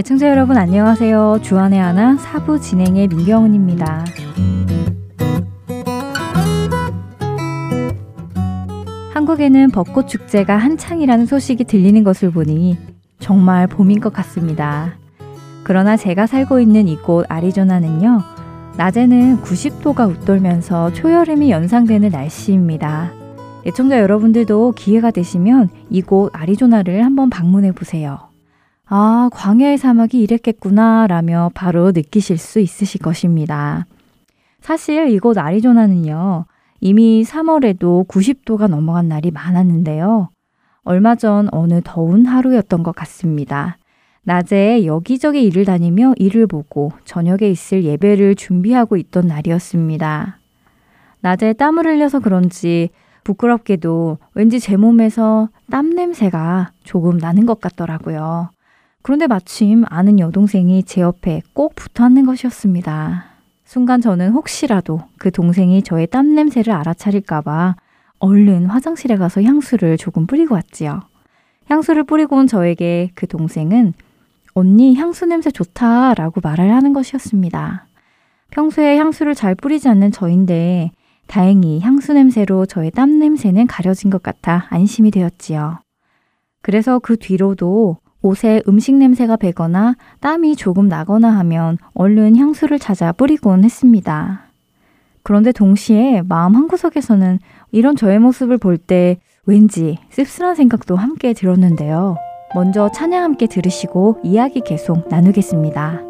애청자 여러분 안녕하세요. 주안의 하나 사부 진행의 민경훈입니다. 한국에는 벚꽃 축제가 한창이라는 소식이 들리는 것을 보니 정말 봄인 것 같습니다. 그러나 제가 살고 있는 이곳 아리조나는요, 낮에는 90도가 웃돌면서 초여름이 연상되는 날씨입니다. 애청자 여러분들도 기회가 되시면 이곳 아리조나를 한번 방문해 보세요. 아, 광야의 사막이 이랬겠구나 라며 바로 느끼실 수 있으실 것입니다. 사실 이곳 아리조나는요, 이미 3월에도 90도가 넘어간 날이 많았는데요. 얼마 전 어느 더운 하루였던 것 같습니다. 낮에 여기저기 일을 다니며 일을 보고 저녁에 있을 예배를 준비하고 있던 날이었습니다. 낮에 땀을 흘려서 그런지 부끄럽게도 왠지 제 몸에서 땀 냄새가 조금 나는 것 같더라고요. 그런데 마침 아는 여동생이 제 옆에 꼭 붙어 앉는 것이었습니다. 순간 저는 혹시라도 그 동생이 저의 땀 냄새를 알아차릴까봐 얼른 화장실에 가서 향수를 조금 뿌리고 왔지요. 향수를 뿌리고 온 저에게 그 동생은 언니 향수 냄새 좋다 라고 말을 하는 것이었습니다. 평소에 향수를 잘 뿌리지 않는 저인데 다행히 향수 냄새로 저의 땀 냄새는 가려진 것 같아 안심이 되었지요. 그래서 그 뒤로도 옷에 음식 냄새가 배거나 땀이 조금 나거나 하면 얼른 향수를 찾아 뿌리곤 했습니다. 그런데 동시에 마음 한구석에서는 이런 저의 모습을 볼 때 왠지 씁쓸한 생각도 함께 들었는데요. 먼저 찬양 함께 들으시고 이야기 계속 나누겠습니다.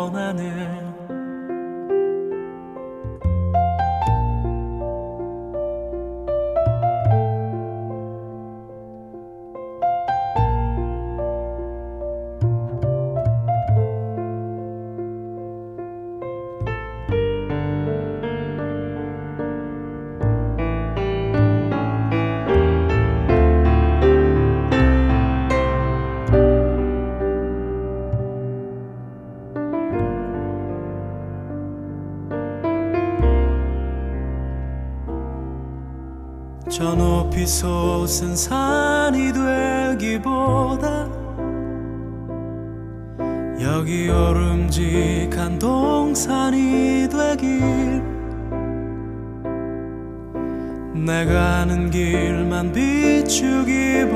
가 아는 길만 비추기보다는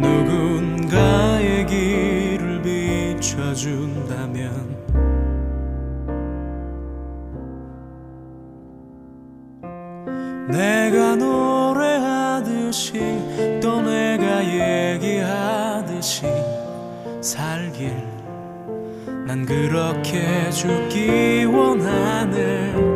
누군가의 길을 비춰준다면 내가 노래하듯이 또 얘기하듯이 살길 난 그렇게 죽기 원하네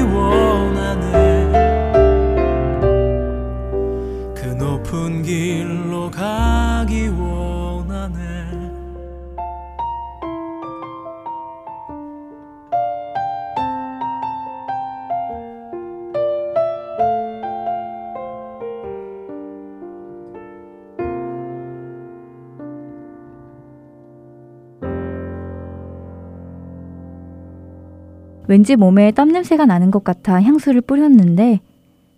왠지 몸에 땀 냄새가 나는 것 같아 향수를 뿌렸는데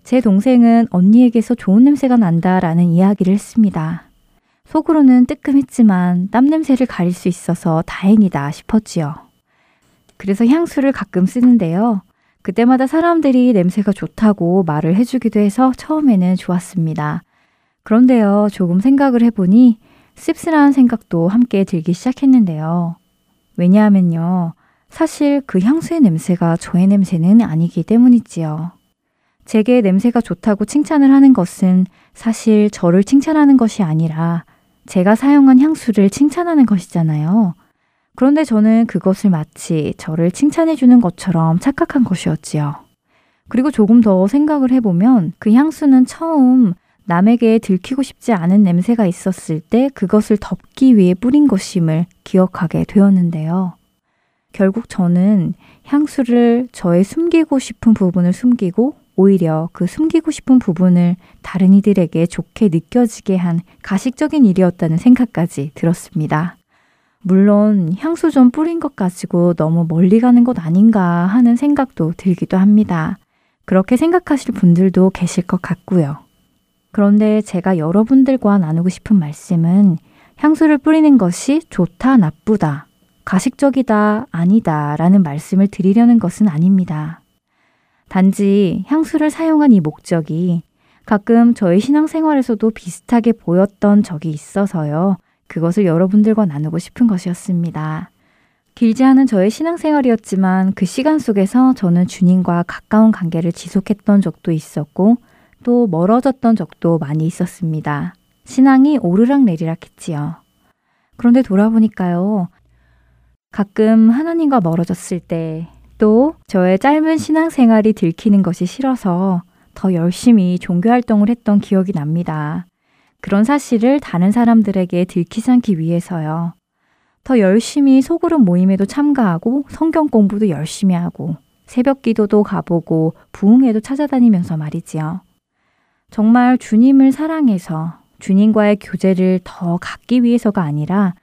제 동생은 언니에게서 좋은 냄새가 난다라는 이야기를 했습니다. 속으로는 뜨끔했지만 땀 냄새를 가릴 수 있어서 다행이다 싶었지요. 그래서 향수를 가끔 쓰는데요. 그때마다 사람들이 냄새가 좋다고 말을 해주기도 해서 처음에는 좋았습니다. 그런데요, 조금 생각을 해보니 씁쓸한 생각도 함께 들기 시작했는데요. 왜냐하면요, 사실 그 향수의 냄새가 저의 냄새는 아니기 때문이지요. 제게 냄새가 좋다고 칭찬을 하는 것은 사실 저를 칭찬하는 것이 아니라 제가 사용한 향수를 칭찬하는 것이잖아요. 그런데 저는 그것을 마치 저를 칭찬해 주는 것처럼 착각한 것이었지요. 그리고 조금 더 생각을 해보면 그 향수는 처음 남에게 들키고 싶지 않은 냄새가 있었을 때 그것을 덮기 위해 뿌린 것임을 기억하게 되었는데요. 결국 저는 향수를 저의 숨기고 싶은 부분을 숨기고 오히려 그 숨기고 싶은 부분을 다른 이들에게 좋게 느껴지게 한 가식적인 일이었다는 생각까지 들었습니다. 물론 향수 좀 뿌린 것 가지고 너무 멀리 가는 것 아닌가 하는 생각도 들기도 합니다. 그렇게 생각하실 분들도 계실 것 같고요. 그런데 제가 여러분들과 나누고 싶은 말씀은 향수를 뿌리는 것이 좋다, 나쁘다, 가식적이다, 아니다 라는 말씀을 드리려는 것은 아닙니다. 단지 향수를 사용한 이 목적이 가끔 저의 신앙생활에서도 비슷하게 보였던 적이 있어서요. 그것을 여러분들과 나누고 싶은 것이었습니다. 길지 않은 저의 신앙생활이었지만 그 시간 속에서 저는 주님과 가까운 관계를 지속했던 적도 있었고 또 멀어졌던 적도 많이 있었습니다. 신앙이 오르락 내리락 했지요. 그런데 돌아보니까요. 가끔 하나님과 멀어졌을 때 또 저의 짧은 신앙생활이 들키는 것이 싫어서 더 열심히 종교 활동을 했던 기억이 납니다. 그런 사실을 다른 사람들에게 들키지 않기 위해서요. 더 열심히 소그룹 모임에도 참가하고 성경 공부도 열심히 하고 새벽 기도도 가보고 부흥회도 찾아다니면서 말이지요. 정말 주님을 사랑해서 주님과의 교제를 더 갖기 위해서가 아니라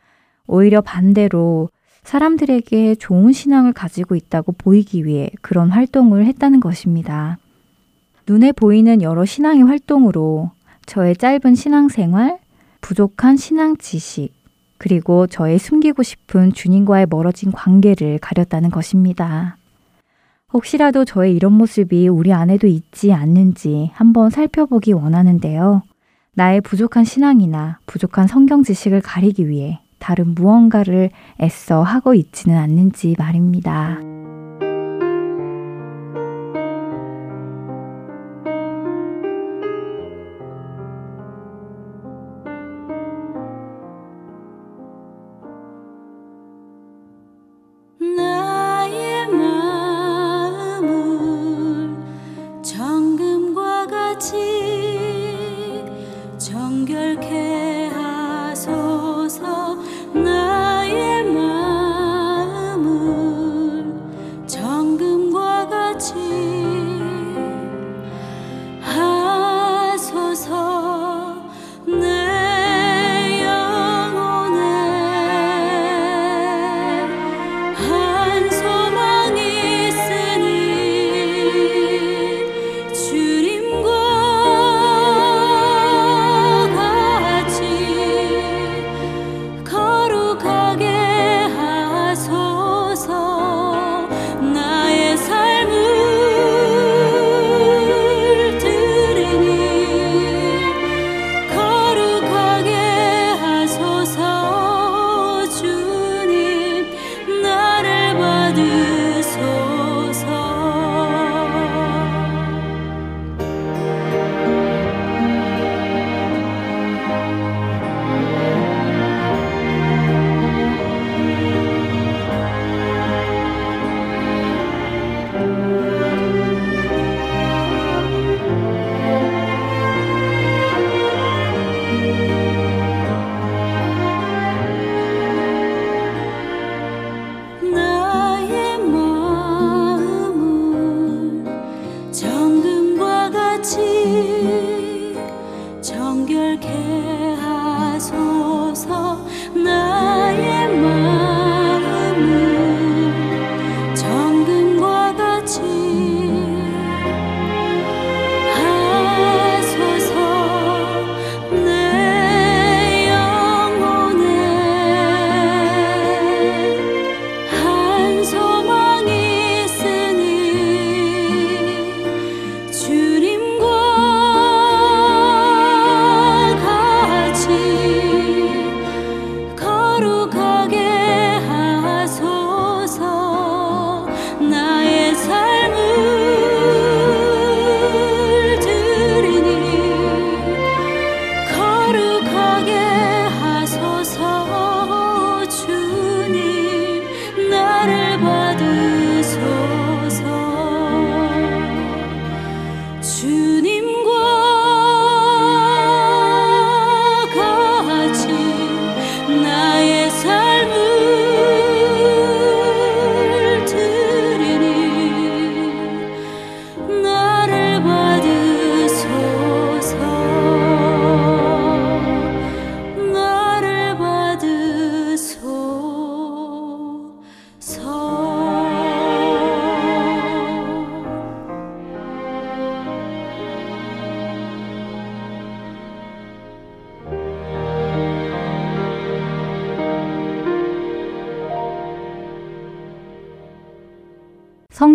오히려 반대로 사람들에게 좋은 신앙을 가지고 있다고 보이기 위해 그런 활동을 했다는 것입니다. 눈에 보이는 여러 신앙의 활동으로 저의 짧은 신앙생활, 부족한 신앙 지식, 그리고 저의 숨기고 싶은 주님과의 멀어진 관계를 가렸다는 것입니다. 혹시라도 저의 이런 모습이 우리 안에도 있지 않는지 한번 살펴보기 원하는데요. 나의 부족한 신앙이나 부족한 성경 지식을 가리기 위해 다른 무언가를 애써 하고 있지는 않는지 말입니다.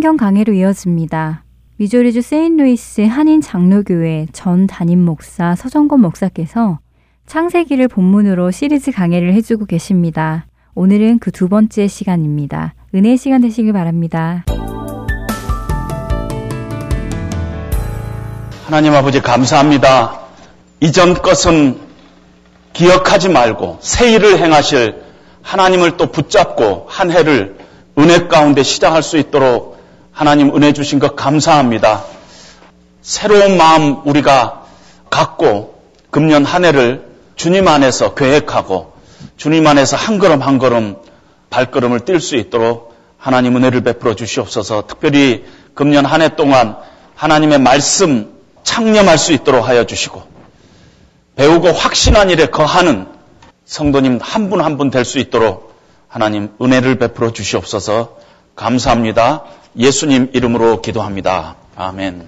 성경 강해로 이어집니다. 미조리주 세인루이스 한인 장로교회 전 담임 목사 서정건 목사께서 창세기를 본문으로 시리즈 강해를 해주고 계십니다. 오늘은 그 두 번째 시간입니다. 은혜 시간 되시길 바랍니다. 하나님 아버지 감사합니다. 이전 것은 기억하지 말고 새 일을 행하실 하나님을 또 붙잡고 한 해를 은혜 가운데 시작할 수 있도록 하나님 은혜 주신 것 감사합니다. 새로운 마음 우리가 갖고 금년 한 해를 주님 안에서 계획하고 주님 안에서 한 걸음 한 걸음 발걸음을 뛸 수 있도록 하나님 은혜를 베풀어 주시옵소서 특별히 금년 한 해 동안 하나님의 말씀 창념할 수 있도록 하여 주시고 배우고 확신한 일에 거하는 성도님 한 분 한 분 될 수 있도록 하나님 은혜를 베풀어 주시옵소서 감사합니다. 예수님 이름으로 기도합니다. 아멘.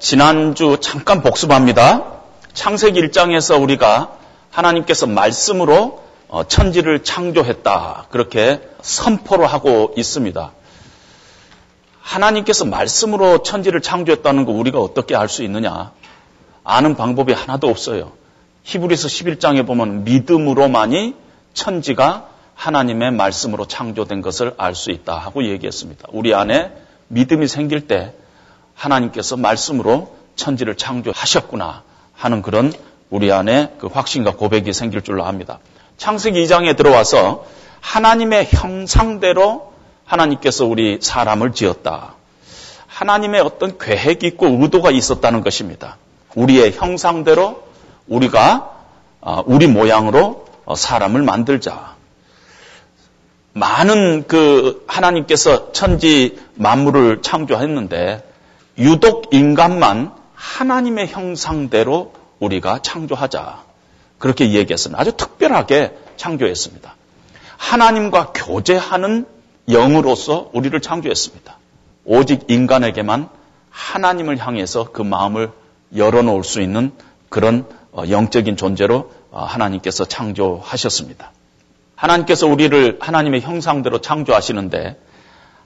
지난주 잠깐 복습합니다. 창세기 1장에서 우리가 하나님께서 말씀으로 어, 천지를 창조했다. 그렇게 선포를 하고 있습니다. 하나님께서 말씀으로 천지를 창조했다는 거 우리가 어떻게 알 수 있느냐? 아는 방법이 하나도 없어요. 히브리서 11장에 보면 믿음으로만이 천지가 하나님의 말씀으로 창조된 것을 알 수 있다 하고 얘기했습니다. 우리 안에 믿음이 생길 때 하나님께서 말씀으로 천지를 창조하셨구나 하는 그런 우리 안에 그 확신과 고백이 생길 줄로 압니다. 창세기 2장에 들어와서 하나님의 형상대로 하나님께서 우리 사람을 지었다. 하나님의 어떤 계획이 있고 의도가 있었다는 것입니다. 우리의 형상대로 우리가 어, 우리 모양으로 어, 사람을 만들자. 많은 그 하나님께서 천지 만물을 창조했는데 유독 인간만 하나님의 형상대로 우리가 창조하자. 그렇게 얘기했습니다. 아주 특별하게 창조했습니다. 하나님과 교제하는 영으로서 우리를 창조했습니다. 오직 인간에게만 하나님을 향해서 그 마음을 열어놓을 수 있는 그런 어, 영적인 존재로 어, 하나님께서 창조하셨습니다. 하나님께서 우리를 하나님의 형상대로 창조하시는데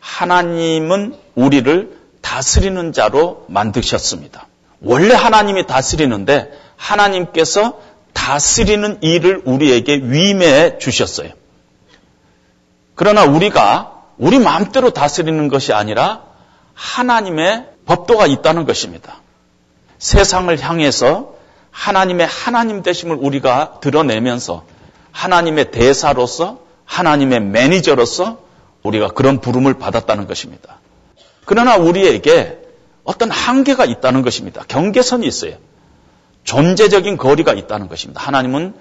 하나님은 우리를 다스리는 자로 만드셨습니다. 원래 하나님이 다스리는데 하나님께서 다스리는 일을 우리에게 위임해 주셨어요. 그러나 우리가 우리 마음대로 다스리는 것이 아니라 하나님의 법도가 있다는 것입니다. 세상을 향해서 하나님의 하나님 되심을 우리가 드러내면서 하나님의 대사로서 하나님의 매니저로서 우리가 그런 부름을 받았다는 것입니다. 그러나 우리에게 어떤 한계가 있다는 것입니다. 경계선이 있어요. 존재적인 거리가 있다는 것입니다. 하나님은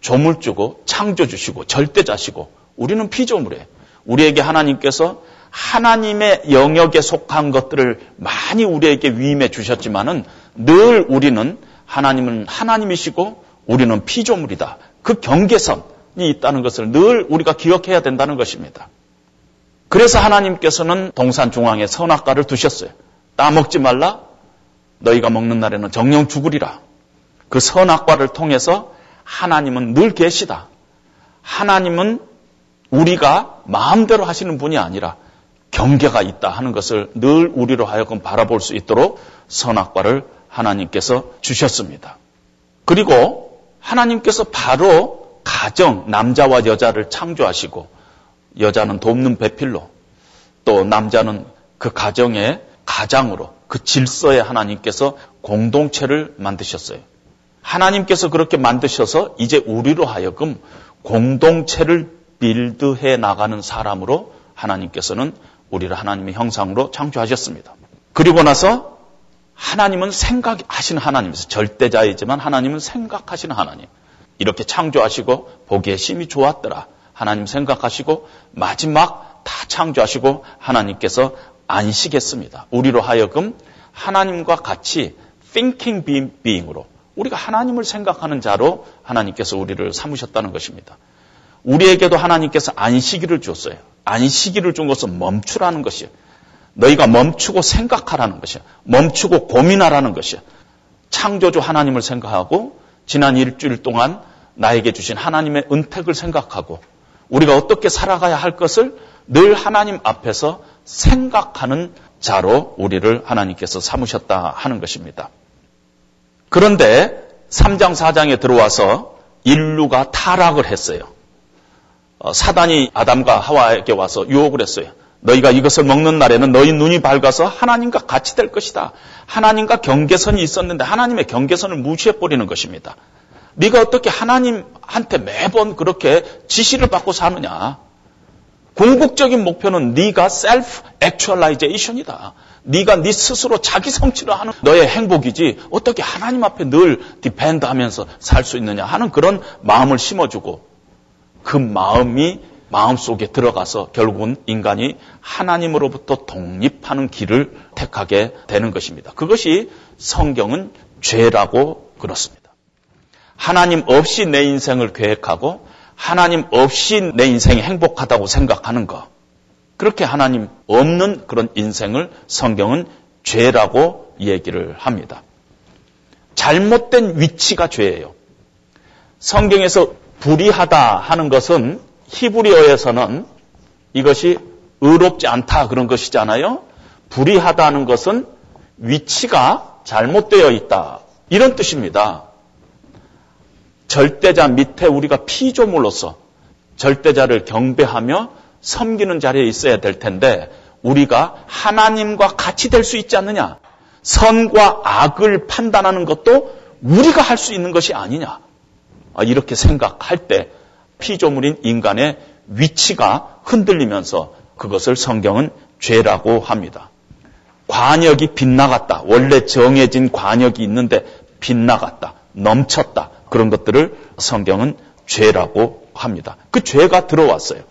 조물주고 창조주시고 절대자시고 우리는 피조물이에요. 우리에게 하나님께서 하나님의 영역에 속한 것들을 많이 우리에게 위임해 주셨지만은 늘 우리는 하나님은 하나님이시고 우리는 피조물이다. 그 경계선이 있다는 것을 늘 우리가 기억해야 된다는 것입니다. 그래서 하나님께서는 동산 중앙에 선악과를 두셨어요. 따먹지 말라. 너희가 먹는 날에는 정령 죽으리라. 그 선악과를 통해서 하나님은 늘 계시다. 하나님은 우리가 마음대로 하시는 분이 아니라 경계가 있다 하는 것을 늘 우리로 하여금 바라볼 수 있도록 선악과를 하나님께서 주셨습니다. 그리고 하나님께서 바로 가정, 남자와 여자를 창조하시고 여자는 돕는 배필로 또 남자는 그 가정의 가장으로 그 질서에 하나님께서 공동체를 만드셨어요. 하나님께서 그렇게 만드셔서 이제 우리로 하여금 공동체를 빌드해 나가는 사람으로 하나님께서는 우리를 하나님의 형상으로 창조하셨습니다. 그리고 나서 하나님은 생각하시는 하나님이세요. 절대자이지만 하나님은 생각하시는 하나님. 이렇게 창조하시고 보기에 심히 좋았더라. 하나님 생각하시고 마지막 다 창조하시고 하나님께서 안식했습니다. 우리로 하여금 하나님과 같이 thinking being으로 우리가 하나님을 생각하는 자로 하나님께서 우리를 삼으셨다는 것입니다. 우리에게도 하나님께서 안식일을 줬어요. 안식일을 준 것은 멈추라는 것이에요. 너희가 멈추고 생각하라는 것이야. 멈추고 고민하라는 것이야. 창조주 하나님을 생각하고 지난 일주일 동안 나에게 주신 하나님의 은택을 생각하고 우리가 어떻게 살아가야 할 것을 늘 하나님 앞에서 생각하는 자로 우리를 하나님께서 삼으셨다 하는 것입니다. 그런데 3장, 4장에 들어와서 인류가 타락을 했어요. 어, 사단이 아담과 하와에게 와서 유혹을 했어요. 너희가 이것을 먹는 날에는 너희 눈이 밝아서 하나님과 같이 될 것이다. 하나님과 경계선이 있었는데 하나님의 경계선을 무시해 버리는 것입니다. 네가 어떻게 하나님한테 매번 그렇게 지시를 받고 사느냐. 궁극적인 목표는 네가 self-actualization이다. 네가 네 스스로 자기 성취를 하는 너의 행복이지 어떻게 하나님 앞에 늘 depend 하면서 살 수 있느냐 하는 그런 마음을 심어주고 그 마음이 마음속에 들어가서 결국은 인간이 하나님으로부터 독립하는 길을 택하게 되는 것입니다. 그것이 성경은 죄라고 그렇습니다. 하나님 없이 내 인생을 계획하고 하나님 없이 내 인생이 행복하다고 생각하는 것. 그렇게 하나님 없는 그런 인생을 성경은 죄라고 얘기를 합니다. 잘못된 위치가 죄예요. 성경에서 불의하다 하는 것은 히브리어에서는 이것이 의롭지 않다 그런 것이잖아요. 불의하다는 것은 위치가 잘못되어 있다. 이런 뜻입니다. 절대자 밑에 우리가 피조물로서 절대자를 경배하며 섬기는 자리에 있어야 될 텐데 우리가 하나님과 같이 될 수 있지 않느냐? 선과 악을 판단하는 것도 우리가 할 수 있는 것이 아니냐? 아, 이렇게 생각할 때 피조물인 인간의 위치가 흔들리면서 그것을 성경은 죄라고 합니다. 관역이 빗나갔다. 원래 정해진 관역이 있는데 빗나갔다. 넘쳤다. 그런 것들을 성경은 죄라고 합니다. 그 죄가 들어왔어요.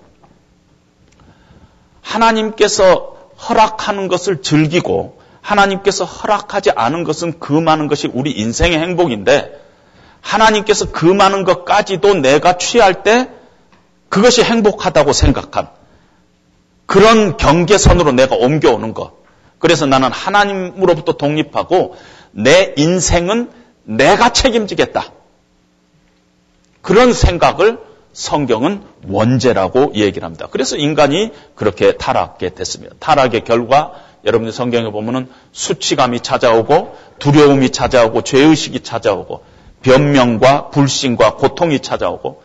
하나님께서 허락하는 것을 즐기고 하나님께서 허락하지 않은 것은 금하는 것이 우리 인생의 행복인데 하나님께서 금하는 것까지도 내가 취할 때 그것이 행복하다고 생각한 그런 경계선으로 내가 옮겨오는 것. 그래서 나는 하나님으로부터 독립하고 내 인생은 내가 책임지겠다. 그런 생각을 성경은 원죄라고 얘기를 합니다. 그래서 인간이 그렇게 타락하게 됐습니다. 타락의 결과 여러분들 성경에 보면은 수치감이 찾아오고 두려움이 찾아오고 죄의식이 찾아오고 변명과 불신과 고통이 찾아오고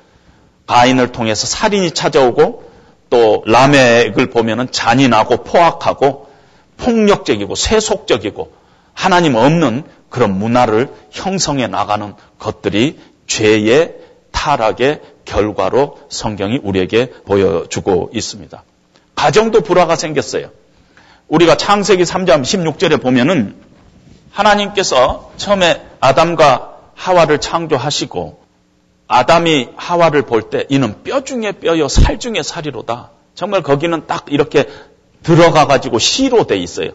가인을 통해서 살인이 찾아오고 또 라멕을 보면은 잔인하고 포악하고 폭력적이고 세속적이고 하나님 없는 그런 문화를 형성해 나가는 것들이 죄의 타락의 결과로 성경이 우리에게 보여주고 있습니다. 가정도 불화가 생겼어요. 우리가 창세기 3장 16절에 보면은 하나님께서 처음에 아담과 하와를 창조하시고 아담이 하와를 볼 때 이는 뼈 중에 뼈요 살 중에 살이로다. 정말 거기는 딱 이렇게 들어가 가지고 시로 돼 있어요.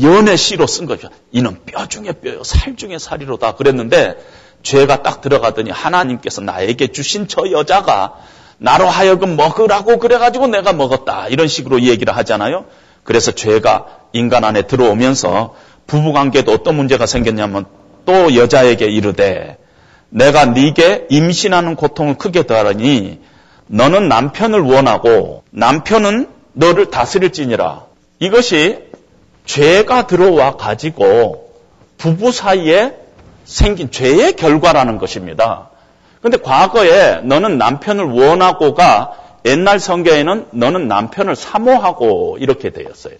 연의 시로 쓴 거죠. 이는 뼈 중에 뼈요 살 중에 살이로다 그랬는데 죄가 딱 들어가더니 하나님께서 나에게 주신 저 여자가 나로 하여금 먹으라고 그래가지고 내가 먹었다. 이런 식으로 얘기를 하잖아요. 그래서 죄가 인간 안에 들어오면서 부부관계도 어떤 문제가 생겼냐면 또 여자에게 이르되 내가 네게 임신하는 고통을 크게 더하니 너는 남편을 원하고 남편은 너를 다스릴지니라. 이것이 죄가 들어와 가지고 부부 사이에 생긴 죄의 결과라는 것입니다. 근데 과거에 너는 남편을 원하고가 옛날 성경에는 너는 남편을 사모하고 이렇게 되었어요.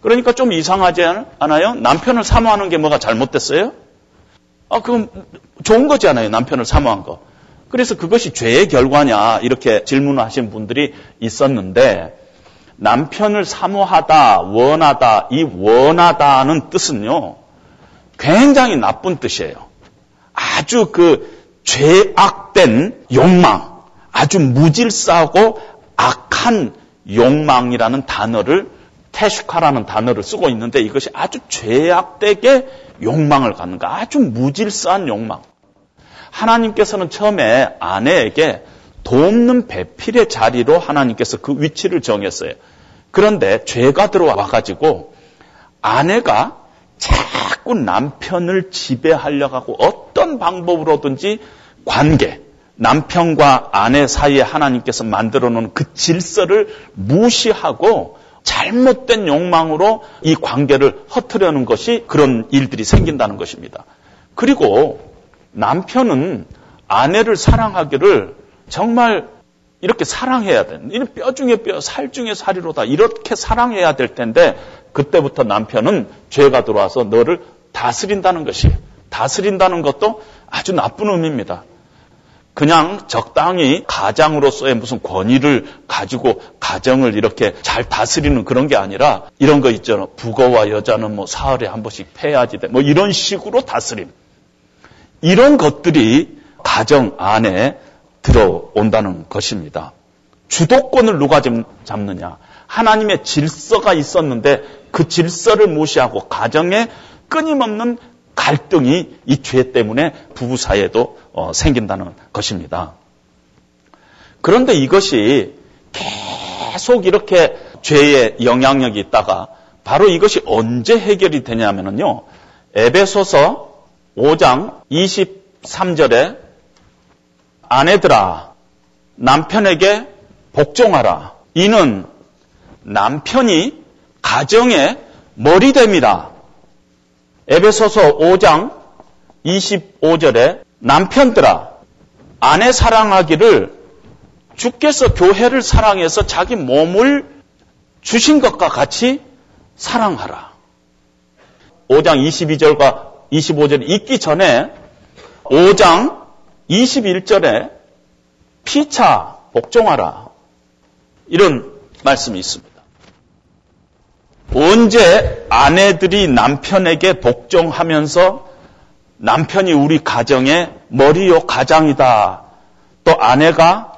그러니까 좀 이상하지 않아요? 남편을 사모하는 게 뭐가 잘못됐어요? 아, 그건 좋은 거잖아요. 남편을 사모한 거. 그래서 그것이 죄의 결과냐 이렇게 질문을 하신 분들이 있었는데 남편을 사모하다, 원하다, 이 원하다는 뜻은요. 굉장히 나쁜 뜻이에요. 아주 그 죄악된 욕망, 아주 무질서하고 악한 욕망이라는 단어를 테슈카라는 단어를 쓰고 있는데 이것이 아주 죄악되게 욕망을 갖는 거 아주 무질서한 욕망. 하나님께서는 처음에 아내에게 돕는 배필의 자리로 하나님께서 그 위치를 정했어요. 그런데 죄가 들어와 가지고 아내가 자꾸 남편을 지배하려고 하고 어떤 방법으로든지 관계, 남편과 아내 사이에 하나님께서 만들어 놓은 그 질서를 무시하고 잘못된 욕망으로 이 관계를 허트려는 것이 그런 일들이 생긴다는 것입니다. 그리고 남편은 아내를 사랑하기를 정말 이렇게 사랑해야 돼. 이는 뼈 중에 뼈, 살 중에 살이로다. 이렇게 사랑해야 될 텐데 그때부터 남편은 죄가 들어와서 너를 다스린다는 것이에요. 다스린다는 것도 아주 나쁜 의미입니다. 그냥 적당히 가장으로서의 무슨 권위를 가지고 가정을 이렇게 잘 다스리는 그런 게 아니라 이런 거 있잖아. 부거와 여자는 뭐 사흘에 한 번씩 패야지 돼. 뭐 이런 식으로 다스림. 이런 것들이 가정 안에 들어온다는 것입니다. 주도권을 누가 잡느냐? 하나님의 질서가 있었는데 그 질서를 무시하고 가정에 끊임없는 갈등이 이 죄 때문에 부부 사이에도 어, 생긴다는 것입니다. 그런데 이것이 계속 이렇게 죄의 영향력이 있다가 바로 이것이 언제 해결이 되냐면요. 에베소서 5장 23절에 아내들아 남편에게 복종하라. 이는 남편이 가정의 머리됩니다. 에베소서 5장 25절에 남편들아 아내 사랑하기를 주께서 교회를 사랑해서 자기 몸을 주신 것과 같이 사랑하라. 5장 22절과 25절이 있기 전에 5장 21절에 피차 복종하라. 이런 말씀이 있습니다. 언제 아내들이 남편에게 복종하면서 남편이 우리 가정의 머리요 가장이다. 또 아내가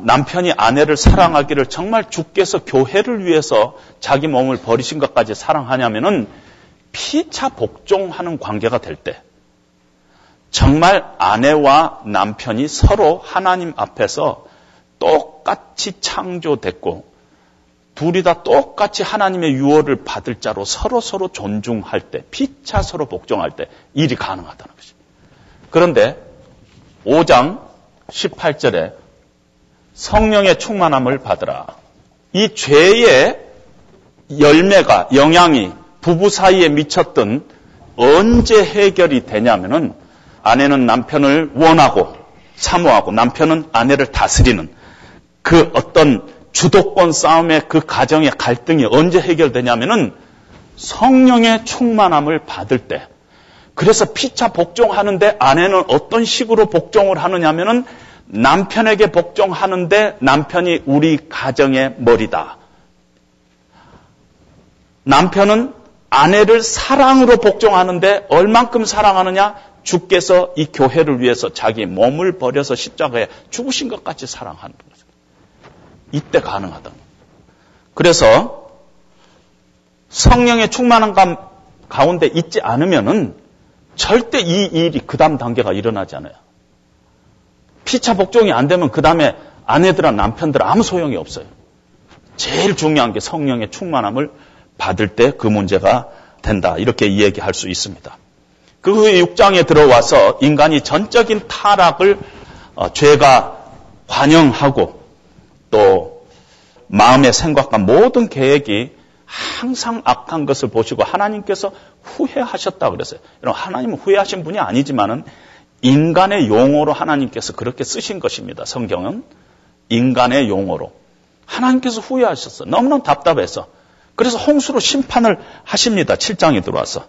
남편이 아내를 사랑하기를 정말 주께서 교회를 위해서 자기 몸을 버리신 것까지 사랑하냐면은 피차 복종하는 관계가 될 때, 정말 아내와 남편이 서로 하나님 앞에서 똑같이 창조됐고, 둘이 다 똑같이 하나님의 유월을 받을 자로 서로 서로 존중할 때, 피차 서로 복종할 때 일이 가능하다는 것입니다. 그런데 5장 18절에 성령의 충만함을 받으라. 이 죄의 열매가, 영향이 부부 사이에 미쳤던 언제 해결이 되냐면은 아내는 남편을 원하고 사모하고 남편은 아내를 다스리는 그 어떤 주도권 싸움의 그 가정의 갈등이 언제 해결되냐면은 성령의 충만함을 받을 때. 그래서 피차 복종하는데 아내는 어떤 식으로 복종을 하느냐면은 남편에게 복종하는데 남편이 우리 가정의 머리다. 남편은 아내를 사랑으로 복종하는데 얼만큼 사랑하느냐? 주께서 이 교회를 위해서 자기 몸을 버려서 십자가에 죽으신 것 같이 사랑하는 거죠. 이때 가능하다. 그래서 성령의 충만한 가운데 있지 않으면은 절대 이 일이 그 다음 단계가 일어나지 않아요. 피차 복종이 안 되면 그 다음에 아내들아 남편들 아무 소용이 없어요. 제일 중요한 게 성령의 충만함을 받을 때 그 문제가 된다. 이렇게 이야기할 수 있습니다. 그 후에 6장에 들어와서 인간이 전적인 타락을 어, 죄가 환영하고 또 마음의 생각과 모든 계획이 항상 악한 것을 보시고 하나님께서 후회하셨다 그랬어요. 여러분 하나님은 후회하신 분이 아니지만은 인간의 용어로 하나님께서 그렇게 쓰신 것입니다. 성경은 인간의 용어로 하나님께서 후회하셨어. 너무너무 답답해서 그래서 홍수로 심판을 하십니다. 7장에 들어와서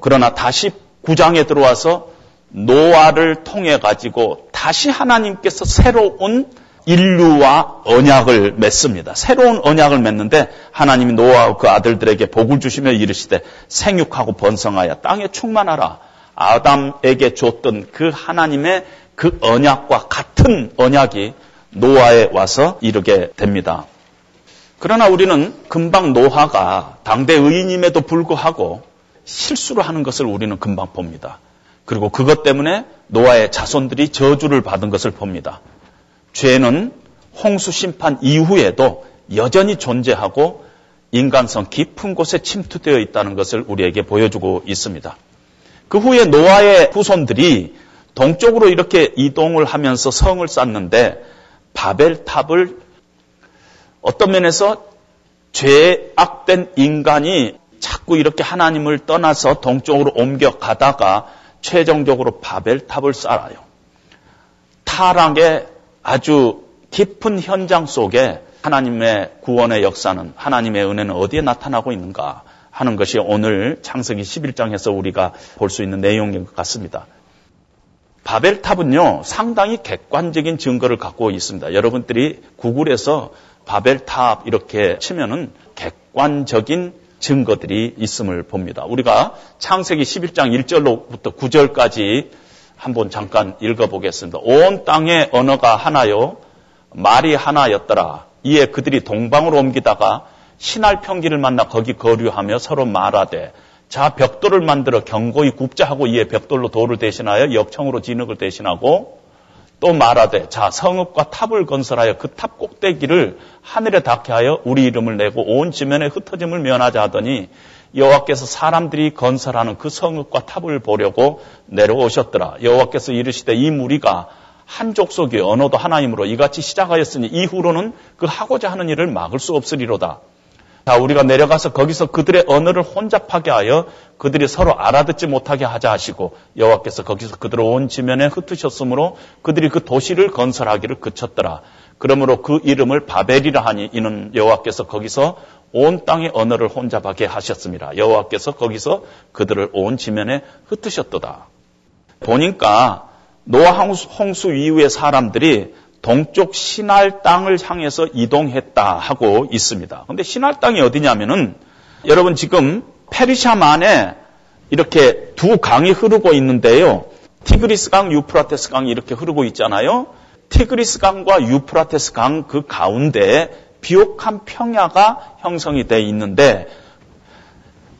그러나 다시 9장에 들어와서 노아를 통해 가지고 다시 하나님께서 새로운 인류와 언약을 맺습니다. 새로운 언약을 맺는데 하나님이 노아와 그 아들들에게 복을 주시며 이르시되 생육하고 번성하여 땅에 충만하라. 아담에게 줬던 그 하나님의 그 언약과 같은 언약이 노아에 와서 이르게 됩니다. 그러나 우리는 금방 노아가 당대 의인임에도 불구하고 실수를 하는 것을 우리는 금방 봅니다. 그리고 그것 때문에 노아의 자손들이 저주를 받은 것을 봅니다. 죄는 홍수 심판 이후에도 여전히 존재하고 인간성 깊은 곳에 침투되어 있다는 것을 우리에게 보여주고 있습니다. 그 후에 노아의 후손들이 동쪽으로 이렇게 이동을 하면서 성을 쌓는데 바벨탑을 어떤 면에서 죄악된 인간이 자꾸 이렇게 하나님을 떠나서 동쪽으로 옮겨가다가 최종적으로 바벨탑을 쌓아요. 타락의 아주 깊은 현장 속에 하나님의 구원의 역사는 하나님의 은혜는 어디에 나타나고 있는가 하는 것이 오늘 창세기 11장에서 우리가 볼 수 있는 내용인 것 같습니다. 바벨탑은요, 상당히 객관적인 증거를 갖고 있습니다. 여러분들이 구글에서 바벨탑 이렇게 치면은 객관적인 증거들이 있음을 봅니다. 우리가 창세기 11장 1절로부터 9절까지 한번 잠깐 읽어보겠습니다. 온 땅의 언어가 하나요, 말이 하나였더라. 이에 그들이 동방으로 옮기다가 시날 평지를 만나 거기 거류하며 서로 말하되 자 벽돌을 만들어 견고히 굽자 하고 이에 벽돌로 돌을 대신하여 역청으로 진흙을 대신하고 또 말하되 자 성읍과 탑을 건설하여 그 탑 꼭대기를 하늘에 닿게 하여 우리 이름을 내고 온 지면에 흩어짐을 면하자 하더니 여호와께서 사람들이 건설하는 그 성읍과 탑을 보려고 내려오셨더라 여호와께서 이르시되 이 무리가 한 족속이 언어도 하나님으로 이같이 시작하였으니 이후로는 그 하고자 하는 일을 막을 수 없으리로다. 자, 우리가 내려가서 거기서 그들의 언어를 혼잡하게 하여 그들이 서로 알아듣지 못하게 하자 하시고 여호와께서 거기서 그들을 온 지면에 흩으셨으므로 그들이 그 도시를 건설하기를 그쳤더라. 그러므로 그 이름을 바벨이라 하니 이는 여호와께서 거기서 온 땅의 언어를 혼잡하게 하셨습니다. 여호와께서 거기서 그들을 온 지면에 흩으셨도다. 보니까 노아 홍수 이후의 사람들이 동쪽 시날 땅을 향해서 이동했다 하고 있습니다. 그런데 시날 땅이 어디냐면은 여러분 지금 페르시아만에 이렇게 두 강이 흐르고 있는데요. 티그리스 강, 유프라테스 강이 이렇게 흐르고 있잖아요. 티그리스 강과 유프라테스 강 그 가운데 비옥한 평야가 형성이 돼 있는데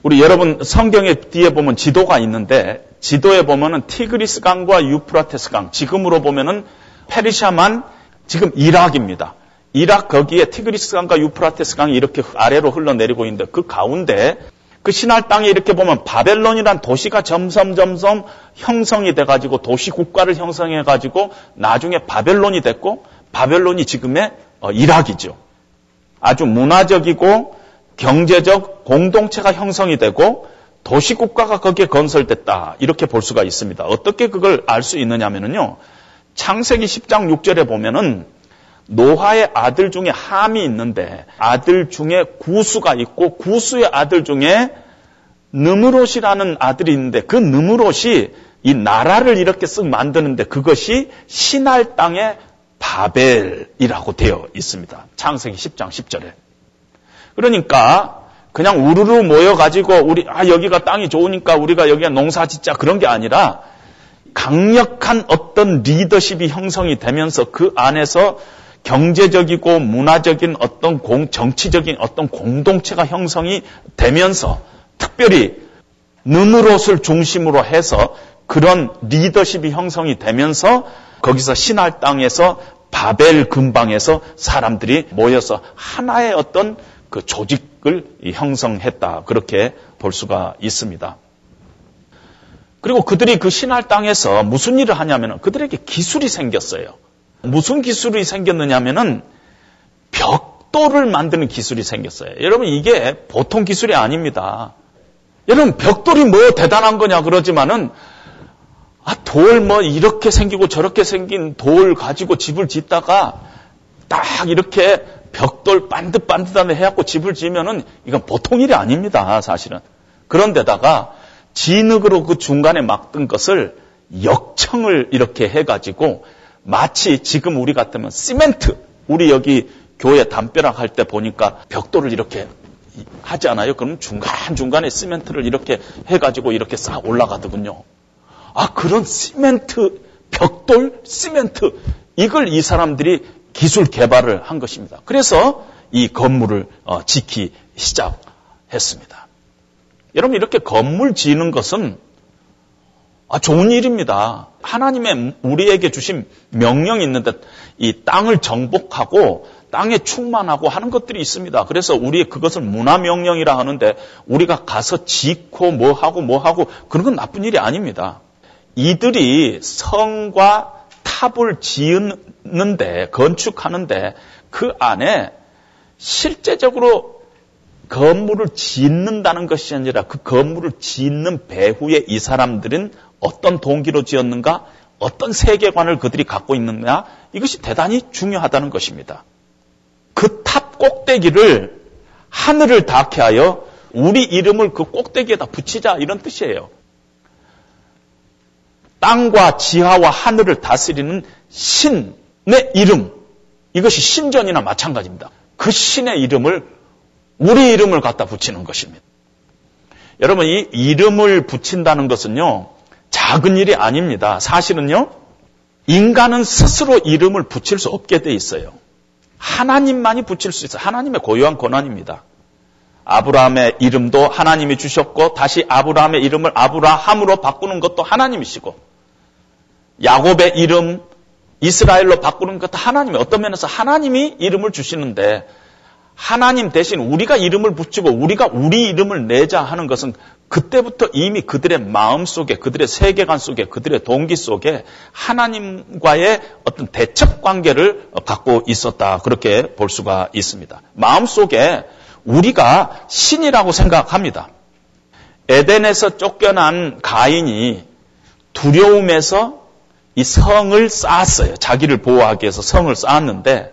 우리 여러분 성경에 뒤에 보면 지도가 있는데 지도에 보면은 티그리스 강과 유프라테스 강 지금으로 보면은 페르시아만 지금 이락입니다. 이락 거기에 티그리스 강과 유프라테스 강이 이렇게 아래로 흘러내리고 있는데 그 가운데 그 시날 땅에 이렇게 보면 바벨론이란 도시가 점점 점점 형성이 돼 가지고 도시 국가를 형성해 가지고 나중에 바벨론이 됐고 바벨론이 지금의 어, 이락이죠. 아주 문화적이고 경제적 공동체가 형성이 되고 도시 국가가 거기에 건설됐다. 이렇게 볼 수가 있습니다. 어떻게 그걸 알 수 있느냐면요. 창세기 10장 6절에 보면은 노하의 아들 중에 함이 있는데 아들 중에 구수가 있고 구수의 아들 중에 느무롯이라는 아들이 있는데 그 느무롯이 이 나라를 이렇게 쓱 만드는데 그것이 신할 땅의 바벨이라고 되어 있습니다. 창세기 10장 10절에. 그러니까 그냥 우르르 모여 가지고 우리 아 여기가 땅이 좋으니까 우리가 여기가 농사 짓자 그런 게 아니라 강력한 어떤 리더십이 형성이 되면서 그 안에서 경제적이고 문화적인 어떤 공, 정치적인 어떤 공동체가 형성이 되면서 특별히 느무롯을 중심으로 해서 그런 리더십이 형성이 되면서 거기서 신할 땅에서 바벨 근방에서 사람들이 모여서 하나의 어떤 그 조직을 형성했다. 그렇게 볼 수가 있습니다. 그리고 그들이 그 신할 땅에서 무슨 일을 하냐면은 그들에게 기술이 생겼어요. 무슨 기술이 생겼느냐면은 벽돌을 만드는 기술이 생겼어요. 여러분 이게 보통 기술이 아닙니다. 여러분 벽돌이 뭐 대단한 거냐 그러지만은 아, 돌 뭐 이렇게 생기고 저렇게 생긴 돌 가지고 집을 짓다가 딱 이렇게 벽돌 반듯반듯하게 해갖고 집을 지으면은 이건 보통 일이 아닙니다, 사실은. 그런데다가 진흙으로 그 중간에 막던 것을 역청을 이렇게 해가지고 마치 지금 우리 같으면 시멘트, 우리 여기 교회 담벼락 할 때 보니까 벽돌을 이렇게 하지 않아요? 그럼 중간중간에 시멘트를 이렇게 해가지고 이렇게 싹 올라가더군요. 아, 그런 시멘트, 벽돌, 시멘트, 이걸 이 사람들이 기술 개발을 한 것입니다. 그래서 이 건물을 어, 짓기 시작했습니다. 여러분 이렇게 건물 지는 것은 아, 좋은 일입니다. 하나님의 우리에게 주신 명령이 있는데 이 땅을 정복하고 땅에 충만하고 하는 것들이 있습니다. 그래서 우리 그것을 문화 명령이라 하는데 우리가 가서 짓고 뭐 하고 뭐 하고 그런 건 나쁜 일이 아닙니다. 이들이 성과 탑을 지었는데, 건축하는데 그 안에 실제적으로 건물을 짓는다는 것이 아니라 그 건물을 짓는 배후에 이 사람들은 어떤 동기로 지었는가, 어떤 세계관을 그들이 갖고 있느냐, 이것이 대단히 중요하다는 것입니다. 그 탑 꼭대기를 하늘을 닿게 하여 우리 이름을 그 꼭대기에다 붙이자 이런 뜻이에요. 땅과 지하와 하늘을 다스리는 신의 이름. 이것이 신전이나 마찬가지입니다. 그 신의 이름을 우리 이름을 갖다 붙이는 것입니다. 여러분 이 이름을 붙인다는 것은요. 작은 일이 아닙니다. 사실은요. 인간은 스스로 이름을 붙일 수 없게 돼 있어요. 하나님만이 붙일 수 있어요. 하나님의 고유한 권한입니다. 아브라함의 이름도 하나님이 주셨고 다시 아브라함의 이름을 아브라함으로 바꾸는 것도 하나님이시고 야곱의 이름 이스라엘로 바꾸는 것도 하나님이 어떤 면에서 하나님이 이름을 주시는데 하나님 대신 우리가 이름을 붙이고 우리가 우리 이름을 내자 하는 것은 그때부터 이미 그들의 마음 속에 그들의 세계관 속에 그들의 동기 속에 하나님과의 어떤 대척 관계를 갖고 있었다 그렇게 볼 수가 있습니다. 마음 속에 우리가 신이라고 생각합니다. 에덴에서 쫓겨난 가인이 두려움에서 이 성을 쌓았어요. 자기를 보호하기 위해서 성을 쌓았는데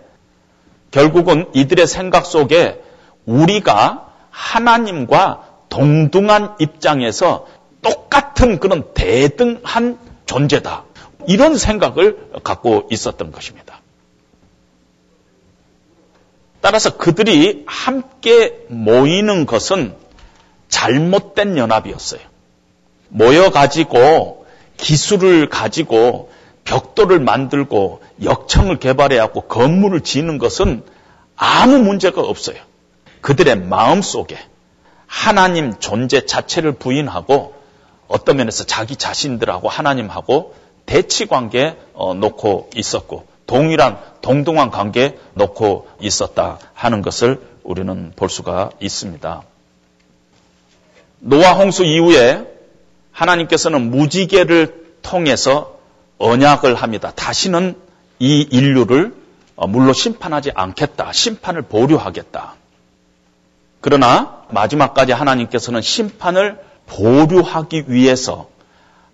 결국은 이들의 생각 속에 우리가 하나님과 동등한 입장에서 똑같은 그런 대등한 존재다. 이런 생각을 갖고 있었던 것입니다. 따라서 그들이 함께 모이는 것은 잘못된 연합이었어요. 모여가지고 기술을 가지고 벽돌을 만들고 역청을 개발해갖고 건물을 지는 것은 아무 문제가 없어요. 그들의 마음 속에 하나님 존재 자체를 부인하고 어떤 면에서 자기 자신들하고 하나님하고 대치 관계 어, 놓고 있었고 동일한 동등한 관계 놓고 있었다 하는 것을 우리는 볼 수가 있습니다. 노아 홍수 이후에 하나님께서는 무지개를 통해서 언약을 합니다. 다시는 이 인류를 어, 물로 심판하지 않겠다. 심판을 보류하겠다. 그러나 마지막까지 하나님께서는 심판을 보류하기 위해서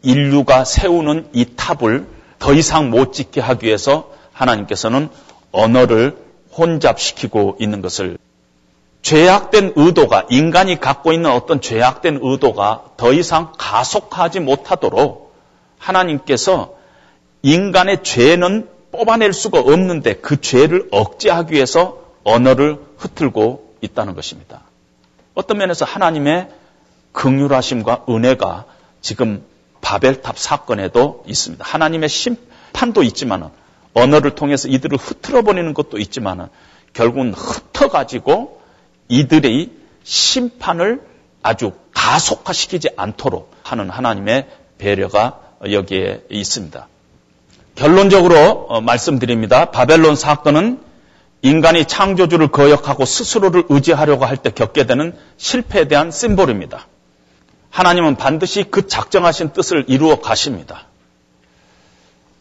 인류가 세우는 이 탑을 더 이상 못 짓게 하기 위해서 하나님께서는 언어를 혼잡시키고 있는 것을 죄악된 의도가 인간이 갖고 있는 어떤 죄악된 의도가 더 이상 가속하지 못하도록 하나님께서 인간의 죄는 뽑아낼 수가 없는데 그 죄를 억제하기 위해서 언어를 흐틀고 있다는 것입니다. 어떤 면에서 하나님의 긍휼하심과 은혜가 지금 바벨탑 사건에도 있습니다. 하나님의 심판도 있지만 언어를 통해서 이들을 흐트러 버리는 것도 있지만 결국은 흩어가지고 이들의 심판을 아주 가속화시키지 않도록 하는 하나님의 배려가 여기에 있습니다. 결론적으로 어, 말씀드립니다. 바벨론 사건은 인간이 창조주를 거역하고 스스로를 의지하려고 할 때 겪게 되는 실패에 대한 심볼입니다. 하나님은 반드시 그 작정하신 뜻을 이루어 가십니다.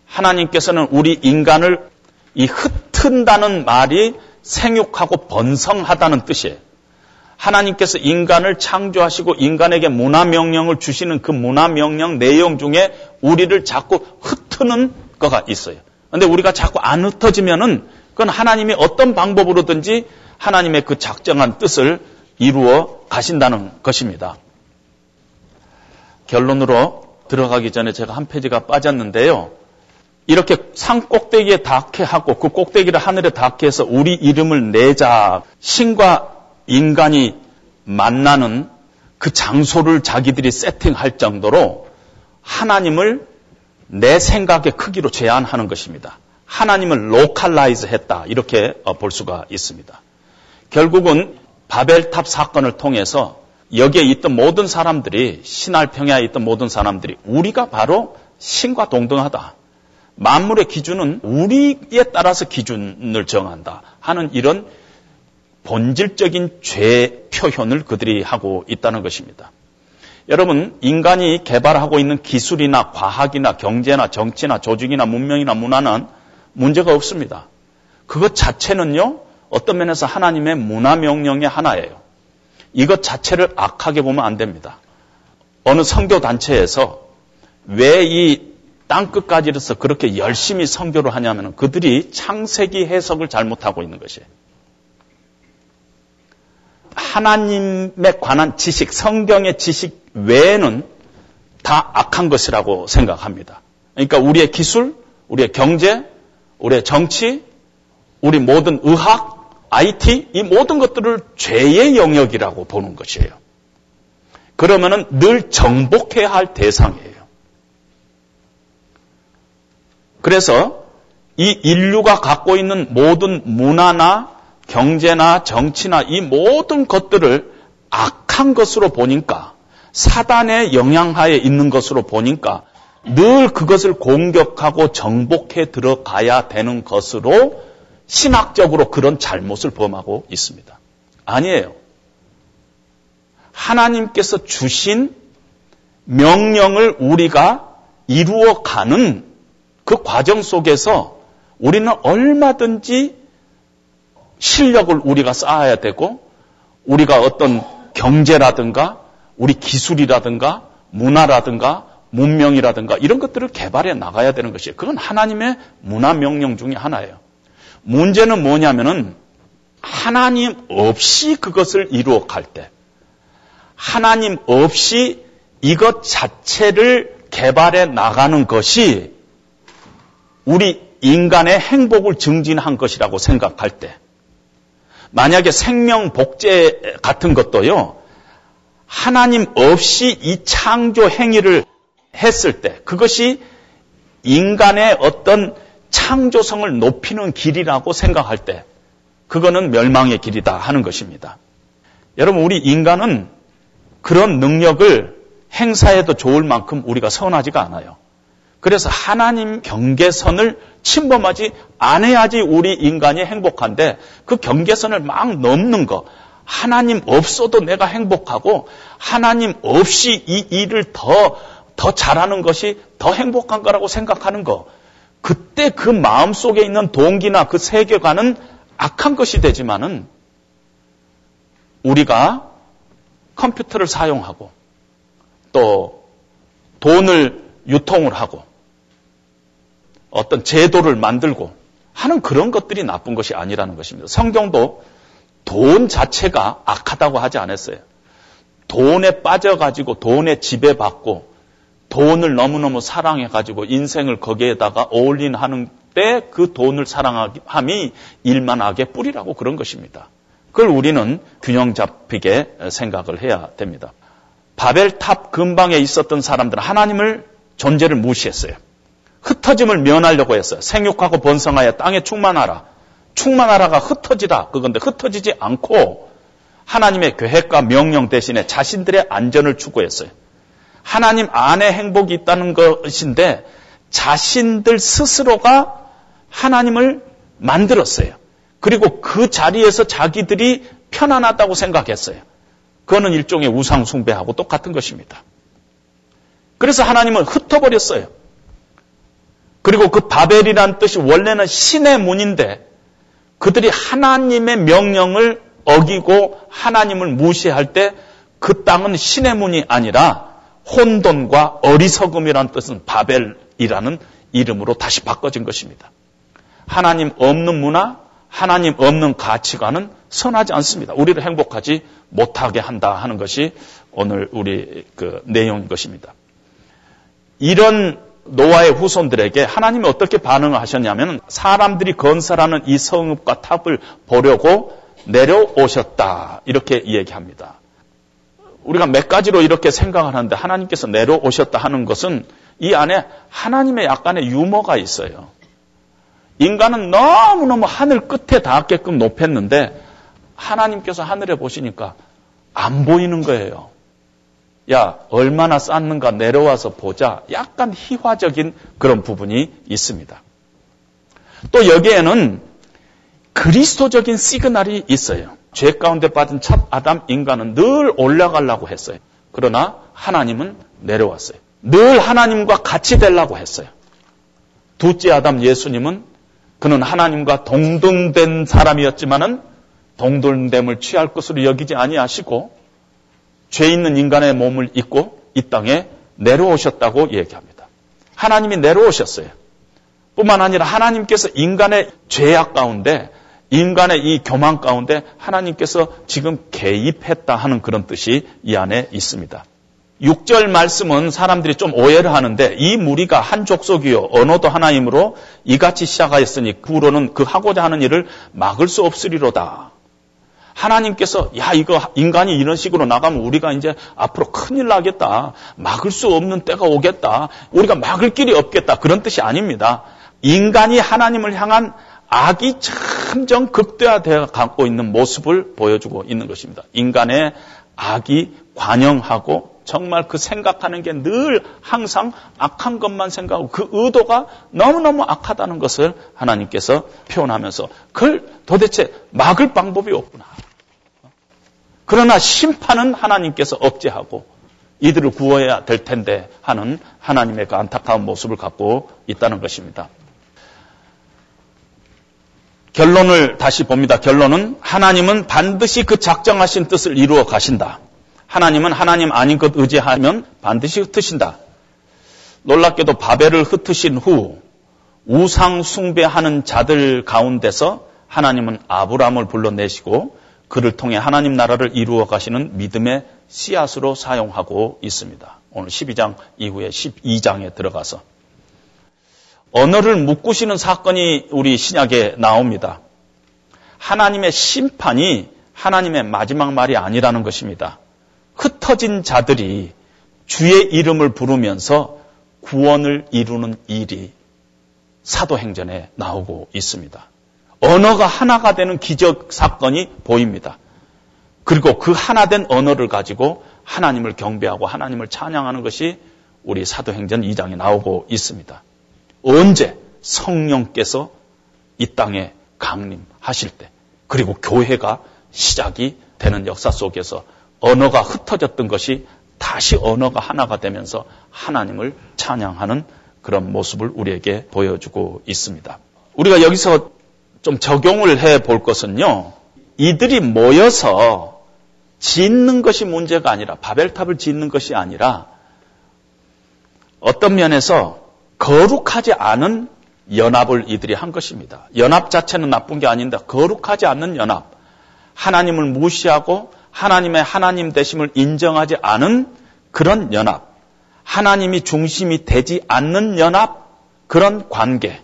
하나님께서는 우리 인간을 이 흩은다는 말이 생육하고 번성하다는 뜻이에요. 하나님께서 인간을 창조하시고 인간에게 문화 명령을 주시는 그 문화 명령 내용 중에 우리를 자꾸 흩트는 거가 있어요. 근데 우리가 자꾸 안 흩어지면은 그건 하나님이 어떤 방법으로든지 하나님의 그 작정한 뜻을 이루어 가신다는 것입니다. 결론으로 들어가기 전에 제가 한 페이지가 빠졌는데요. 이렇게 산 꼭대기에 닿게 하고 그 꼭대기를 하늘에 닿게 해서 우리 이름을 내자 신과 인간이 만나는 그 장소를 자기들이 세팅할 정도로 하나님을 내 생각의 크기로 제한하는 것입니다. 하나님을 localize 했다. 이렇게 어, 볼 수가 있습니다. 결국은 바벨탑 사건을 통해서 여기에 있던 모든 사람들이 신할 평야에 있던 모든 사람들이 우리가 바로 신과 동등하다. 만물의 기준은 우리에 따라서 기준을 정한다 하는 이런 본질적인 죄 표현을 그들이 하고 있다는 것입니다. 여러분, 인간이 개발하고 있는 기술이나 과학이나 경제나 정치나 조직이나 문명이나 문화는 문제가 없습니다. 그것 자체는요, 어떤 면에서 하나님의 문화 명령의 하나예요. 이것 자체를 악하게 보면 안 됩니다. 어느 선교 단체에서 왜 이 땅끝까지로서 그렇게 열심히 선교를 하냐면 그들이 창세기 해석을 잘못하고 있는 것이에요. 하나님에 관한 지식, 성경의 지식 외에는 다 악한 것이라고 생각합니다. 그러니까 우리의 기술, 우리의 경제, 우리의 정치, 우리 모든 의학, IT, 이 모든 것들을 죄의 영역이라고 보는 것이에요. 그러면은 늘 정복해야 할 대상이에요. 그래서 이 인류가 갖고 있는 모든 문화나 경제나 정치나 이 모든 것들을 악한 것으로 보니까 사단의 영향하에 있는 것으로 보니까 늘 그것을 공격하고 정복해 들어가야 되는 것으로 신학적으로 그런 잘못을 범하고 있습니다. 아니에요. 하나님께서 주신 명령을 우리가 이루어가는 그 과정 속에서 우리는 얼마든지 실력을 우리가 쌓아야 되고 우리가 어떤 경제라든가 우리 기술이라든가 문화라든가 문명이라든가 이런 것들을 개발해 나가야 되는 것이에요. 그건 하나님의 문화 명령 중에 하나예요. 문제는 뭐냐면은 하나님 없이 그것을 이루어 갈 때, 하나님 없이 이것 자체를 개발해 나가는 것이 우리 인간의 행복을 증진한 것이라고 생각할 때, 만약에 생명 복제 같은 것도요, 하나님 없이 이 창조 행위를 했을 때 그것이 인간의 어떤 창조성을 높이는 길이라고 생각할 때 그거는 멸망의 길이다 하는 것입니다. 여러분 우리 인간은 그런 능력을 행사해도 좋을 만큼 우리가 선하지가 않아요. 그래서 하나님 경계선을 침범하지 않아야지 우리 인간이 행복한데 그 경계선을 막 넘는 거 하나님 없어도 내가 행복하고 하나님 없이 이 일을 더, 더 잘하는 것이 더 행복한 거라고 생각하는 거. 그때 그 마음 속에 있는 동기나 그 세계관은 악한 것이 되지만은 우리가 컴퓨터를 사용하고 또 돈을 유통을 하고 어떤 제도를 만들고 하는 그런 것들이 나쁜 것이 아니라는 것입니다. 성경도 돈 자체가 악하다고 하지 않았어요. 돈에 빠져가지고 돈에 지배받고 돈을 너무너무 사랑해가지고 인생을 거기에다가 어울린 하는 때 그 돈을 사랑함이 일만하게 뿌리라고 그런 것입니다. 그걸 우리는 균형 잡히게 생각을 해야 됩니다. 바벨탑 근방에 있었던 사람들은 하나님을 존재를 무시했어요. 흩어짐을 면하려고 했어요. 생육하고 번성하여 땅에 충만하라. 충만하라가 흩어지다 그건데 흩어지지 않고 하나님의 계획과 명령 대신에 자신들의 안전을 추구했어요. 하나님 안에 행복이 있다는 것인데 자신들 스스로가 하나님을 만들었어요. 그리고 그 자리에서 자기들이 편안하다고 생각했어요. 그거는 일종의 우상숭배하고 똑같은 것입니다. 그래서 하나님은 흩어버렸어요. 그리고 그 바벨이란 뜻이 원래는 신의 문인데 그들이 하나님의 명령을 어기고 하나님을 무시할 때 그 땅은 신의 문이 아니라 혼돈과 어리석음이라는 뜻은 바벨이라는 이름으로 다시 바꿔진 것입니다. 하나님 없는 문화, 하나님 없는 가치관은 선하지 않습니다. 우리를 행복하지 못하게 한다 하는 것이 오늘 우리 그 내용인 것입니다. 이런 노아의 후손들에게 하나님이 어떻게 반응을 하셨냐면 사람들이 건설하는 이 성읍과 탑을 보려고 내려오셨다. 이렇게 이야기합니다. 우리가 몇 가지로 이렇게 생각을 하는데 하나님께서 내려오셨다 하는 것은 이 안에 하나님의 약간의 유머가 있어요. 인간은 너무너무 하늘 끝에 닿게끔 높였는데 하나님께서 하늘에 보시니까 안 보이는 거예요. 야, 얼마나 쌓는가 내려와서 보자. 약간 희화적인 그런 부분이 있습니다. 또 여기에는 그리스도적인 시그널이 있어요. 죄 가운데 빠진 첫 아담 인간은 늘 올라가려고 했어요. 그러나 하나님은 내려왔어요. 늘 하나님과 같이 되려고 했어요. 둘째 아담 예수님은 그는 하나님과 동등된 사람이었지만은 동등됨을 취할 것으로 여기지 아니하시고 죄 있는 인간의 몸을 입고 이 땅에 내려오셨다고 얘기합니다. 하나님이 내려오셨어요. 뿐만 아니라 하나님께서 인간의 죄악 가운데 인간의 이 교만 가운데 하나님께서 지금 개입했다 하는 그런 뜻이 이 안에 있습니다. 6절 말씀은 사람들이 좀 오해를 하는데 이 무리가 한 족속이요 언어도 하나이므로 이같이 시작하였으니 그 후로는 그 하고자 하는 일을 막을 수 없으리로다. 하나님께서 야 이거 인간이 이런 식으로 나가면 우리가 이제 앞으로 큰일 나겠다. 막을 수 없는 때가 오겠다. 우리가 막을 길이 없겠다. 그런 뜻이 아닙니다. 인간이 하나님을 향한 악이 점점 극대화되어 갖고 있는 모습을 보여주고 있는 것입니다. 인간의 악이 관영하고 정말 그 생각하는 게 늘 항상 악한 것만 생각하고 그 의도가 너무너무 악하다는 것을 하나님께서 표현하면서 그걸 도대체 막을 방법이 없구나. 그러나 심판은 하나님께서 억제하고 이들을 구워야 될 텐데 하는 하나님의 그 안타까운 모습을 갖고 있다는 것입니다. 결론을 다시 봅니다. 결론은 하나님은 반드시 그 작정하신 뜻을 이루어 가신다. 하나님은 하나님 아닌 것 의지하면 반드시 흩으신다. 놀랍게도 바벨을 흩으신 후 우상 숭배하는 자들 가운데서 하나님은 아브라함을 불러내시고 그를 통해 하나님 나라를 이루어 가시는 믿음의 씨앗으로 사용하고 있습니다. 오늘 12장 이후에 12장에 들어가서 언어를 묶으시는 사건이 우리 신약에 나옵니다. 하나님의 심판이 하나님의 마지막 말이 아니라는 것입니다. 흩어진 자들이 주의 이름을 부르면서 구원을 이루는 일이 사도행전에 나오고 있습니다. 언어가 하나가 되는 기적 사건이 보입니다. 그리고 그 하나된 언어를 가지고 하나님을 경배하고 하나님을 찬양하는 것이 우리 사도행전 2장에 나오고 있습니다. 언제 성령께서 이 땅에 강림하실 때 그리고 교회가 시작이 되는 역사 속에서 언어가 흩어졌던 것이 다시 언어가 하나가 되면서 하나님을 찬양하는 그런 모습을 우리에게 보여주고 있습니다. 우리가 여기서 좀 적용을 해 볼 것은요. 이들이 모여서 짓는 것이 문제가 아니라 바벨탑을 짓는 것이 아니라 어떤 면에서 거룩하지 않은 연합을 이들이 한 것입니다. 연합 자체는 나쁜 게 아닌데 거룩하지 않는 연합. 하나님을 무시하고 하나님의 하나님 되심을 인정하지 않은 그런 연합. 하나님이 중심이 되지 않는 연합. 그런 관계.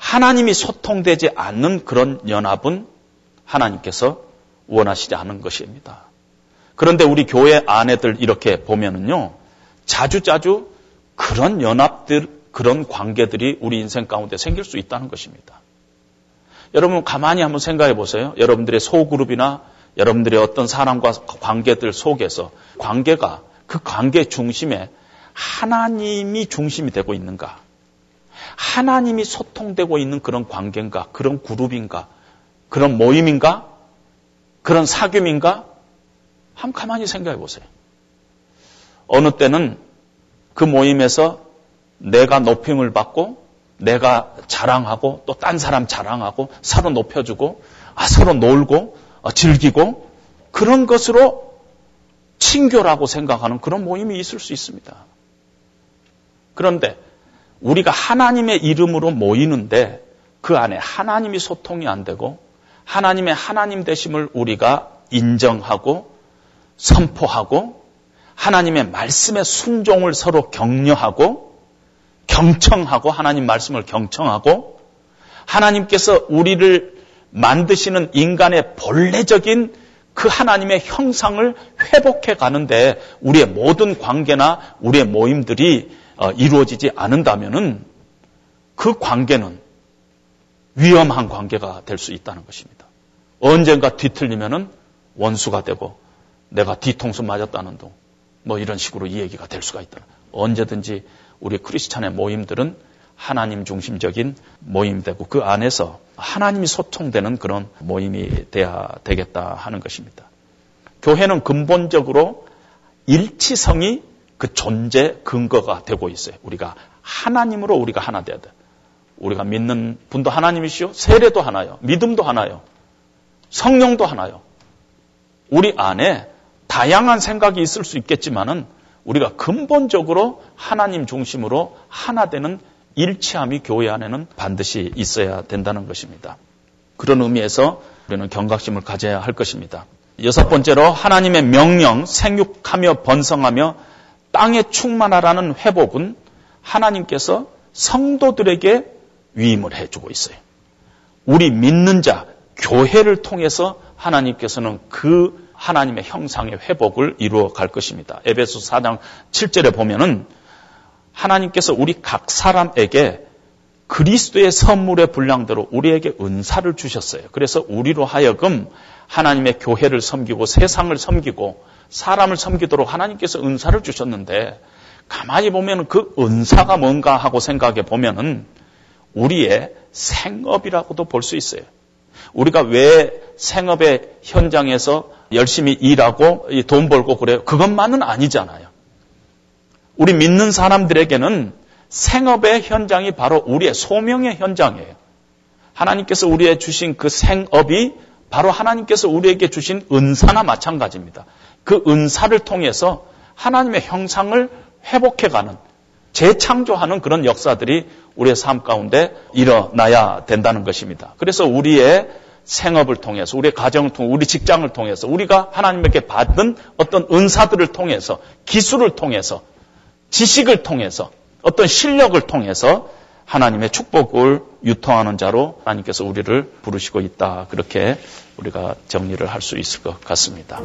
하나님이 소통되지 않는 그런 연합은 하나님께서 원하시지 않은 것입니다. 그런데 우리 교회 아내들 이렇게 보면은요, 자주자주 그런 연합들, 그런 관계들이 우리 인생 가운데 생길 수 있다는 것입니다. 여러분 가만히 한번 생각해 보세요. 여러분들의 소그룹이나 여러분들의 어떤 사람과 관계들 속에서 관계가 그 관계 중심에 하나님이 중심이 되고 있는가? 하나님이 소통되고 있는 그런 관계인가? 그런 그룹인가? 그런 모임인가? 그런 사귐인가? 한번 가만히 생각해 보세요. 어느 때는 그 모임에서 내가 높임을 받고 내가 자랑하고 또 딴 사람 자랑하고 서로 높여주고 아, 서로 놀고 어, 즐기고 그런 것으로 친교라고 생각하는 그런 모임이 있을 수 있습니다. 그런데 우리가 하나님의 이름으로 모이는데 그 안에 하나님이 소통이 안 되고 하나님의 하나님 되심을 우리가 인정하고 선포하고 하나님의 말씀의 순종을 서로 격려하고 경청하고 하나님 말씀을 경청하고 하나님께서 우리를 만드시는 인간의 본래적인 그 하나님의 형상을 회복해 가는데 우리의 모든 관계나 우리의 모임들이 어, 이루어지지 않는다면은 그 관계는 위험한 관계가 될 수 있다는 것입니다. 언젠가 뒤틀리면은 원수가 되고 내가 뒤통수 맞았다는 둥, 뭐 이런 식으로 이 얘기가 될 수가 있다. 언제든지 우리 크리스찬의 모임들은 하나님 중심적인 모임되고 그 안에서 하나님이 소통되는 그런 모임이 돼야 되겠다 하는 것입니다. 교회는 근본적으로 일치성이 그 존재 근거가 되고 있어요. 우리가 하나님으로 우리가 하나 돼야 돼. 우리가 믿는 분도 하나님이시요. 세례도 하나요. 믿음도 하나요. 성령도 하나요. 우리 안에 다양한 생각이 있을 수 있겠지만은 우리가 근본적으로 하나님 중심으로 하나 되는 일치함이 교회 안에는 반드시 있어야 된다는 것입니다. 그런 의미에서 우리는 경각심을 가져야 할 것입니다. 여섯 번째로 하나님의 명령, 생육하며 번성하며 땅에 충만하라는 회복은 하나님께서 성도들에게 위임을 해주고 있어요. 우리 믿는 자, 교회를 통해서 하나님께서는 그 하나님의 형상의 회복을 이루어 갈 것입니다. 에베소 4장 7절에 보면은 하나님께서 우리 각 사람에게 그리스도의 선물의 분량대로 우리에게 은사를 주셨어요. 그래서 우리로 하여금 하나님의 교회를 섬기고 세상을 섬기고 사람을 섬기도록 하나님께서 은사를 주셨는데 가만히 보면 그 은사가 뭔가 하고 생각해 보면은 우리의 생업이라고도 볼 수 있어요. 우리가 왜 생업의 현장에서 열심히 일하고 돈 벌고 그래요? 그것만은 아니잖아요. 우리 믿는 사람들에게는 생업의 현장이 바로 우리의 소명의 현장이에요. 하나님께서 우리에 주신 그 생업이 바로 하나님께서 우리에게 주신 은사나 마찬가지입니다. 그 은사를 통해서 하나님의 형상을 회복해가는, 재창조하는 그런 역사들이 우리의 삶 가운데 일어나야 된다는 것입니다. 그래서 우리의 생업을 통해서, 우리의 가정을 통해, 우리 직장을 통해서, 우리가 하나님에게 받은 어떤 은사들을 통해서, 기술을 통해서, 지식을 통해서, 어떤 실력을 통해서 하나님의 축복을 유통하는 자로 하나님께서 우리를 부르시고 있다. 그렇게 우리가 정리를 할 수 있을 것 같습니다.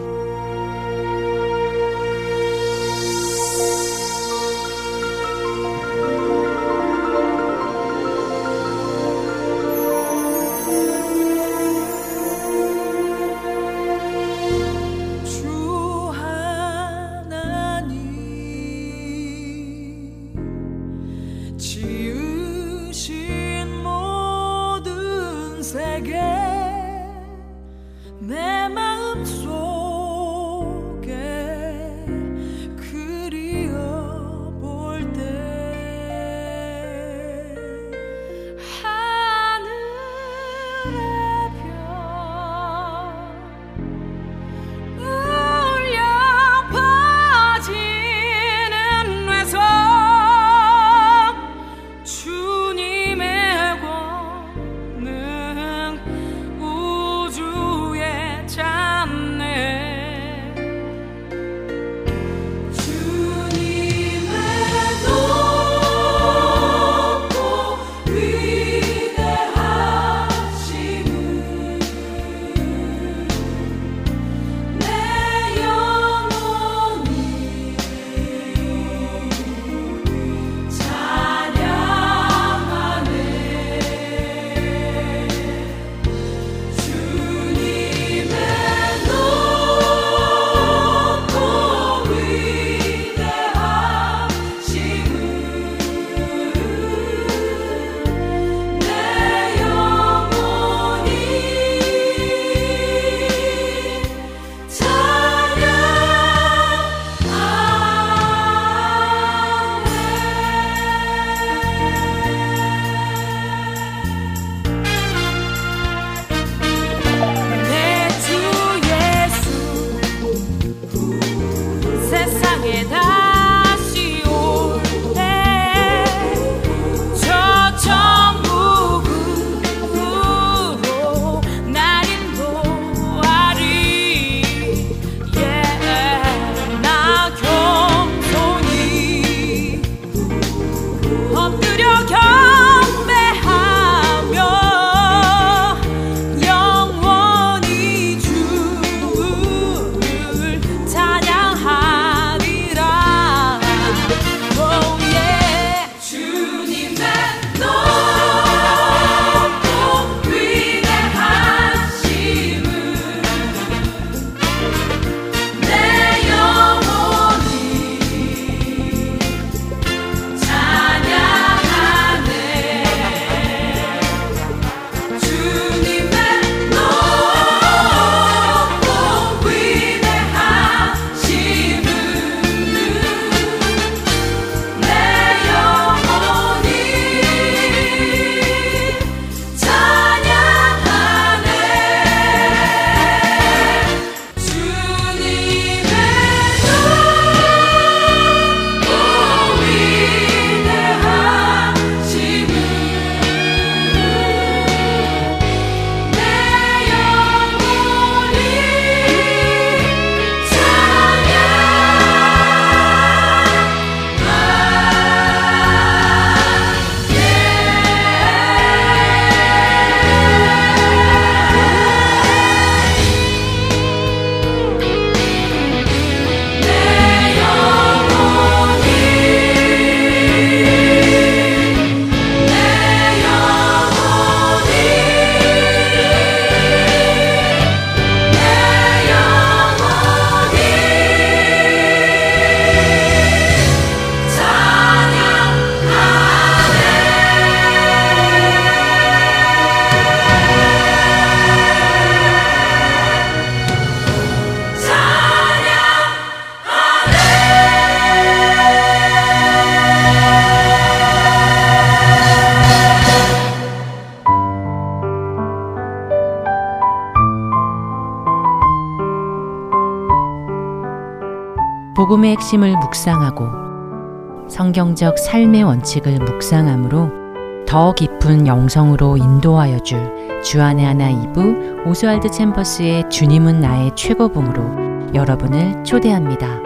핵심을 묵상하고 성경적 삶의 원칙을 묵상함으로 더 깊은 영성으로 인도하여 줄 주안의 하나 이부 오스왈드 챔버스의 주님은 나의 최고봉으로 여러분을 초대합니다.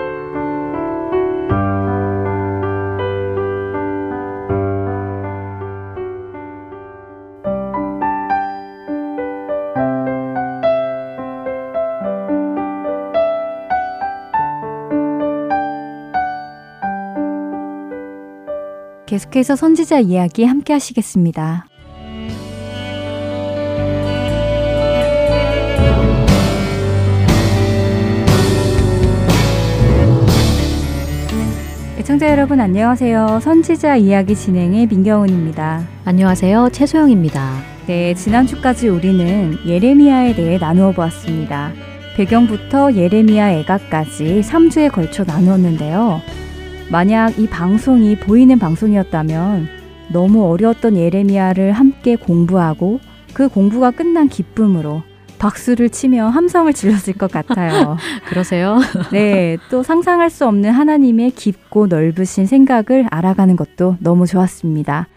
계속해서 선지자 이야기 함께 하시겠습니다. 애청자 여러분 안녕하세요. 선지자 이야기 진행의 민경은입니다. 안녕하세요. 최소영입니다. 네, 지난주까지 우리는 예레미야에 대해 나누어 보았습니다. 배경부터 예레미야 애가까지 3주에 걸쳐 나누었는데요. 만약 이 방송이 보이는 방송이었다면 너무 어려웠던 예레미야를 함께 공부하고 그 공부가 끝난 기쁨으로 박수를 치며 함성을 질렀을 것 같아요. 그러세요? 네, 또 상상할 수 없는 하나님의 깊고 넓으신 생각을 알아가는 것도 너무 좋았습니다.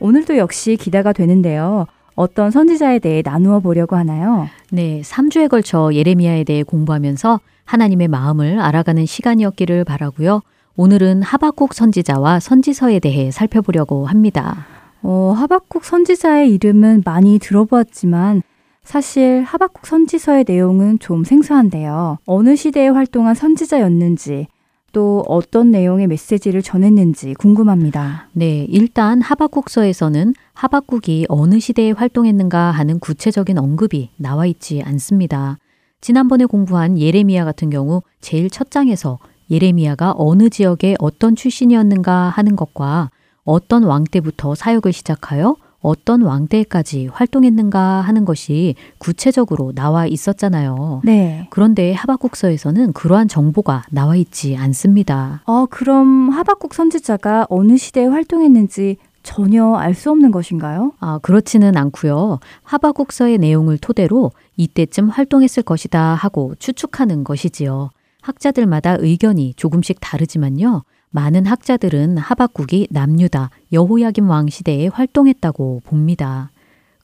오늘도 역시 기대가 되는데요. 어떤 선지자에 대해 나누어 보려고 하나요? 네, 3주에 걸쳐 예레미야에 대해 공부하면서 하나님의 마음을 알아가는 시간이었기를 바라고요. 오늘은 하박국 선지자와 선지서에 대해 살펴보려고 합니다. 어, 하박국 선지자의 이름은 많이 들어보았지만 사실 하박국 선지서의 내용은 좀 생소한데요. 어느 시대에 활동한 선지자였는지 또 어떤 내용의 메시지를 전했는지 궁금합니다. 네, 일단 하박국서에서는 하박국이 어느 시대에 활동했는가 하는 구체적인 언급이 나와 있지 않습니다. 지난번에 공부한 예레미야 같은 경우 제일 첫 장에서 예레미야가 어느 지역의 어떤 출신이었는가 하는 것과 어떤 왕 때부터 사역을 시작하여 어떤 왕 때까지 활동했는가 하는 것이 구체적으로 나와 있었잖아요. 네. 그런데 하박국서에서는 그러한 정보가 나와 있지 않습니다. 어, 그럼 하박국 선지자가 어느 시대에 활동했는지 전혀 알 수 없는 것인가요? 아, 그렇지는 않고요. 하박국서의 내용을 토대로 이때쯤 활동했을 것이다 하고 추측하는 것이지요. 학자들마다 의견이 조금씩 다르지만요. 많은 학자들은 하박국이 남유다 여호야김 왕 시대에 활동했다고 봅니다.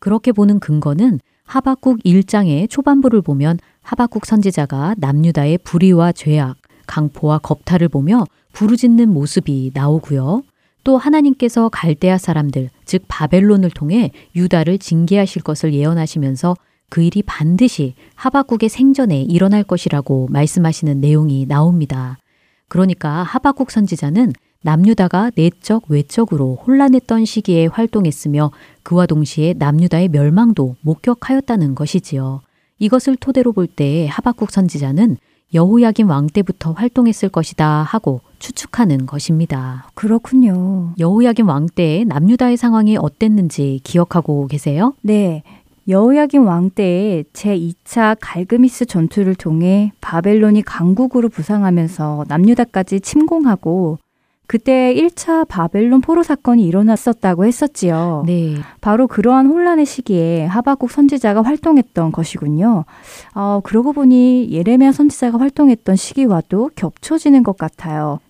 그렇게 보는 근거는 하박국 1장의 초반부를 보면 하박국 선지자가 남유다의 불의와 죄악, 강포와 겁탈을 보며 부르짖는 모습이 나오고요. 또 하나님께서 갈대아 사람들, 즉 바벨론을 통해 유다를 징계하실 것을 예언하시면서 그 일이 반드시 하박국의 생전에 일어날 것이라고 말씀하시는 내용이 나옵니다. 그러니까 하박국 선지자는 남유다가 내적 외적으로 혼란했던 시기에 활동했으며 그와 동시에 남유다의 멸망도 목격하였다는 것이지요. 이것을 토대로 볼 때 하박국 선지자는 여호야김 왕 때부터 활동했을 것이다 하고 추측하는 것입니다. 그렇군요. 여호야김 왕 때의 남유다의 상황이 어땠는지 기억하고 계세요? 네. 여호야김 왕 때에 제2차 갈그미스 전투를 통해 바벨론이 강국으로 부상하면서 남유다까지 침공하고 그때 1차 바벨론 포로 사건이 일어났었다고 했었지요. 네. 바로 그러한 혼란의 시기에 하박국 선지자가 활동했던 것이군요. 어, 그러고 보니 예레미야 선지자가 활동했던 시기와도 겹쳐지는 것 같아요.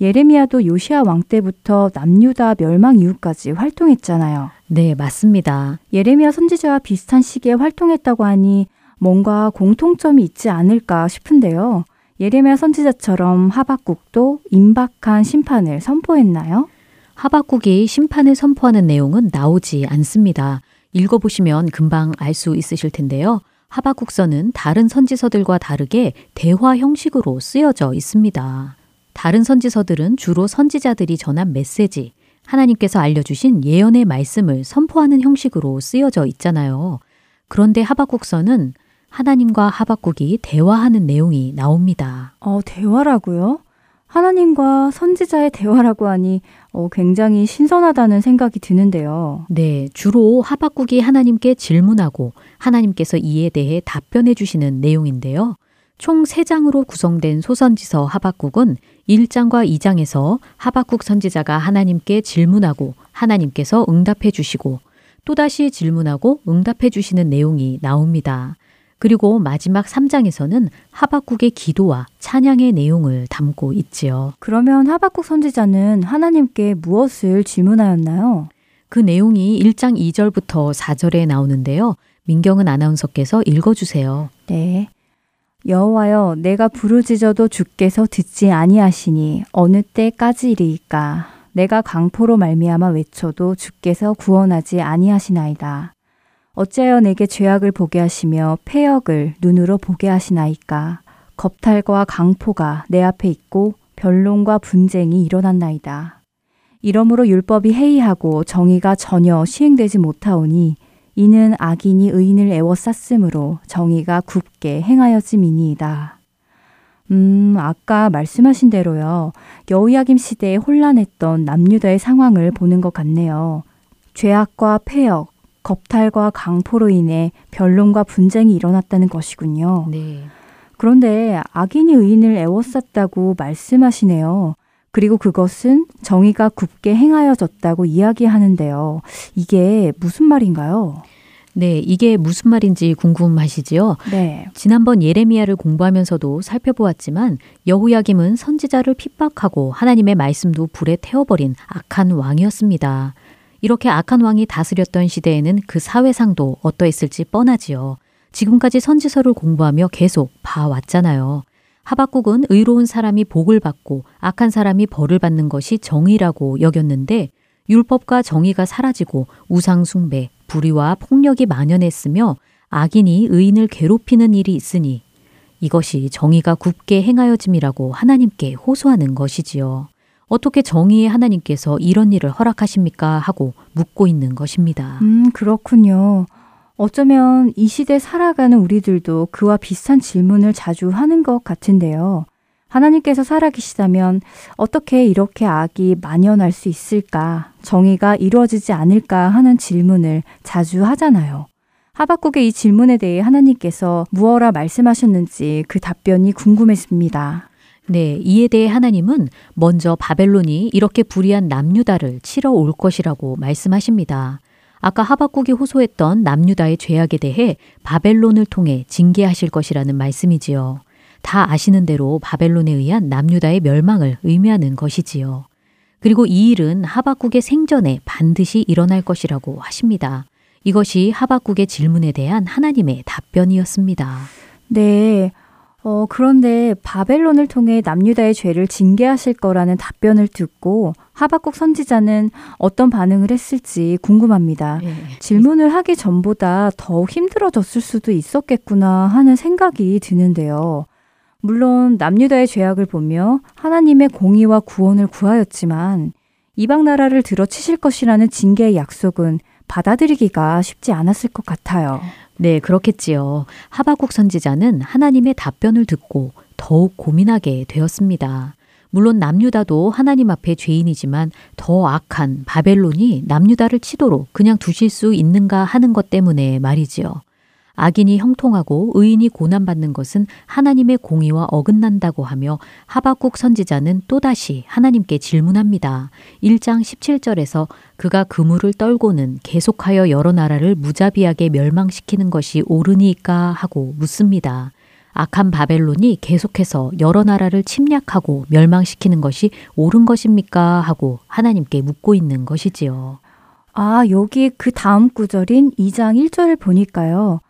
예레미야도 요시아 왕 때부터 남유다 멸망 이후까지 활동했잖아요. 네, 맞습니다. 예레미야 선지자와 비슷한 시기에 활동했다고 하니 뭔가 공통점이 있지 않을까 싶은데요. 예레미야 선지자처럼 하박국도 임박한 심판을 선포했나요? 하박국이 심판을 선포하는 내용은 나오지 않습니다. 읽어보시면 금방 알 수 있으실 텐데요. 하박국서는 다른 선지서들과 다르게 대화 형식으로 쓰여져 있습니다. 다른 선지서들은 주로 선지자들이 전한 메시지, 하나님께서 알려주신 예언의 말씀을 선포하는 형식으로 쓰여져 있잖아요. 그런데 하박국서는 하나님과 하박국이 대화하는 내용이 나옵니다. 어, 대화라고요? 하나님과 선지자의 대화라고 하니 어, 굉장히 신선하다는 생각이 드는데요. 네, 주로 하박국이 하나님께 질문하고 하나님께서 이에 대해 답변해 주시는 내용인데요. 총 3장으로 구성된 소선지서 하박국은 1장과 2장에서 하박국 선지자가 하나님께 질문하고 하나님께서 응답해 주시고 또다시 질문하고 응답해 주시는 내용이 나옵니다. 그리고 마지막 3장에서는 하박국의 기도와 찬양의 내용을 담고 있지요. 그러면 하박국 선지자는 하나님께 무엇을 질문하였나요? 그 내용이 1장 2절부터 4절에 나오는데요. 민경은 아나운서께서 읽어주세요. 네. 여호와여 내가 부르짖어도 주께서 듣지 아니하시니 어느 때까지리이까 내가 강포로 말미암아 외쳐도 주께서 구원하지 아니하시나이다. 어찌하여 내게 죄악을 보게 하시며 폐역을 눈으로 보게 하시나이까 겁탈과 강포가 내 앞에 있고 변론과 분쟁이 일어났나이다. 이러므로 율법이 해이하고 정의가 전혀 시행되지 못하오니 이는 악인이 의인을 애워쌌으므로 정의가 굽게 행하여짐이니이다. 음, 아까 말씀하신 대로요. 여우야김 시대에 혼란했던 남유다의 상황을 보는 것 같네요. 죄악과 폐역, 겁탈과 강포로 인해 변론과 분쟁이 일어났다는 것이군요. 네. 그런데 악인이 의인을 애워쌌다고 말씀하시네요. 그리고 그것은 정의가 굽게 행하여졌다고 이야기하는데요. 이게 무슨 말인가요? 네, 이게 무슨 말인지 궁금하시지요? 네. 지난번 예레미야를 공부하면서도 살펴보았지만 여호야김은 선지자를 핍박하고 하나님의 말씀도 불에 태워버린 악한 왕이었습니다. 이렇게 악한 왕이 다스렸던 시대에는 그 사회상도 어떠했을지 뻔하지요. 지금까지 선지서를 공부하며 계속 봐왔잖아요. 하박국은 의로운 사람이 복을 받고 악한 사람이 벌을 받는 것이 정의라고 여겼는데 율법과 정의가 사라지고 우상숭배, 불의와 폭력이 만연했으며 악인이 의인을 괴롭히는 일이 있으니 이것이 정의가 굽게 행하여짐이라고 하나님께 호소하는 것이지요. 어떻게 정의의 하나님께서 이런 일을 허락하십니까? 하고 묻고 있는 것입니다. 음, 그렇군요. 어쩌면 이 시대 살아가는 우리들도 그와 비슷한 질문을 자주 하는 것 같은데요. 하나님께서 살아계시다면 어떻게 이렇게 악이 만연할 수 있을까? 정의가 이루어지지 않을까 하는 질문을 자주 하잖아요. 하박국의 이 질문에 대해 하나님께서 무엇라 말씀하셨는지 그 답변이 궁금했습니다. 네, 이에 대해 하나님은 먼저 바벨론이 이렇게 불의한 남유다를 치러 올 것이라고 말씀하십니다. 아까 하박국이 호소했던 남유다의 죄악에 대해 바벨론을 통해 징계하실 것이라는 말씀이지요. 다 아시는 대로 바벨론에 의한 남유다의 멸망을 의미하는 것이지요. 그리고 이 일은 하박국의 생전에 반드시 일어날 것이라고 하십니다. 이것이 하박국의 질문에 대한 하나님의 답변이었습니다. 네. 어, 그런데 바벨론을 통해 남유다의 죄를 징계하실 거라는 답변을 듣고 하박국 선지자는 어떤 반응을 했을지 궁금합니다. 네. 질문을 하기 전보다 더욱 힘들어졌을 수도 있었겠구나 하는 생각이 드는데요. 물론 남유다의 죄악을 보며 하나님의 공의와 구원을 구하였지만 이방 나라를 들어치실 것이라는 징계의 약속은 받아들이기가 쉽지 않았을 것 같아요. 네, 그렇겠지요. 하박국 선지자는 하나님의 답변을 듣고 더욱 고민하게 되었습니다. 물론 남유다도 하나님 앞에 죄인이지만 더 악한 바벨론이 남유다를 치도록 그냥 두실 수 있는가 하는 것 때문에 말이지요. 악인이 형통하고 의인이 고난받는 것은 하나님의 공의와 어긋난다고 하며 하박국 선지자는 또다시 하나님께 질문합니다. 1장 17절에서 그가 그물을 떨고는 계속하여 여러 나라를 무자비하게 멸망시키는 것이 옳으니까 하고 묻습니다. 악한 바벨론이 계속해서 여러 나라를 침략하고 멸망시키는 것이 옳은 것입니까? 하고 하나님께 묻고 있는 것이지요. 아, 여기 그 다음 구절인 2장 1절을 보니까요.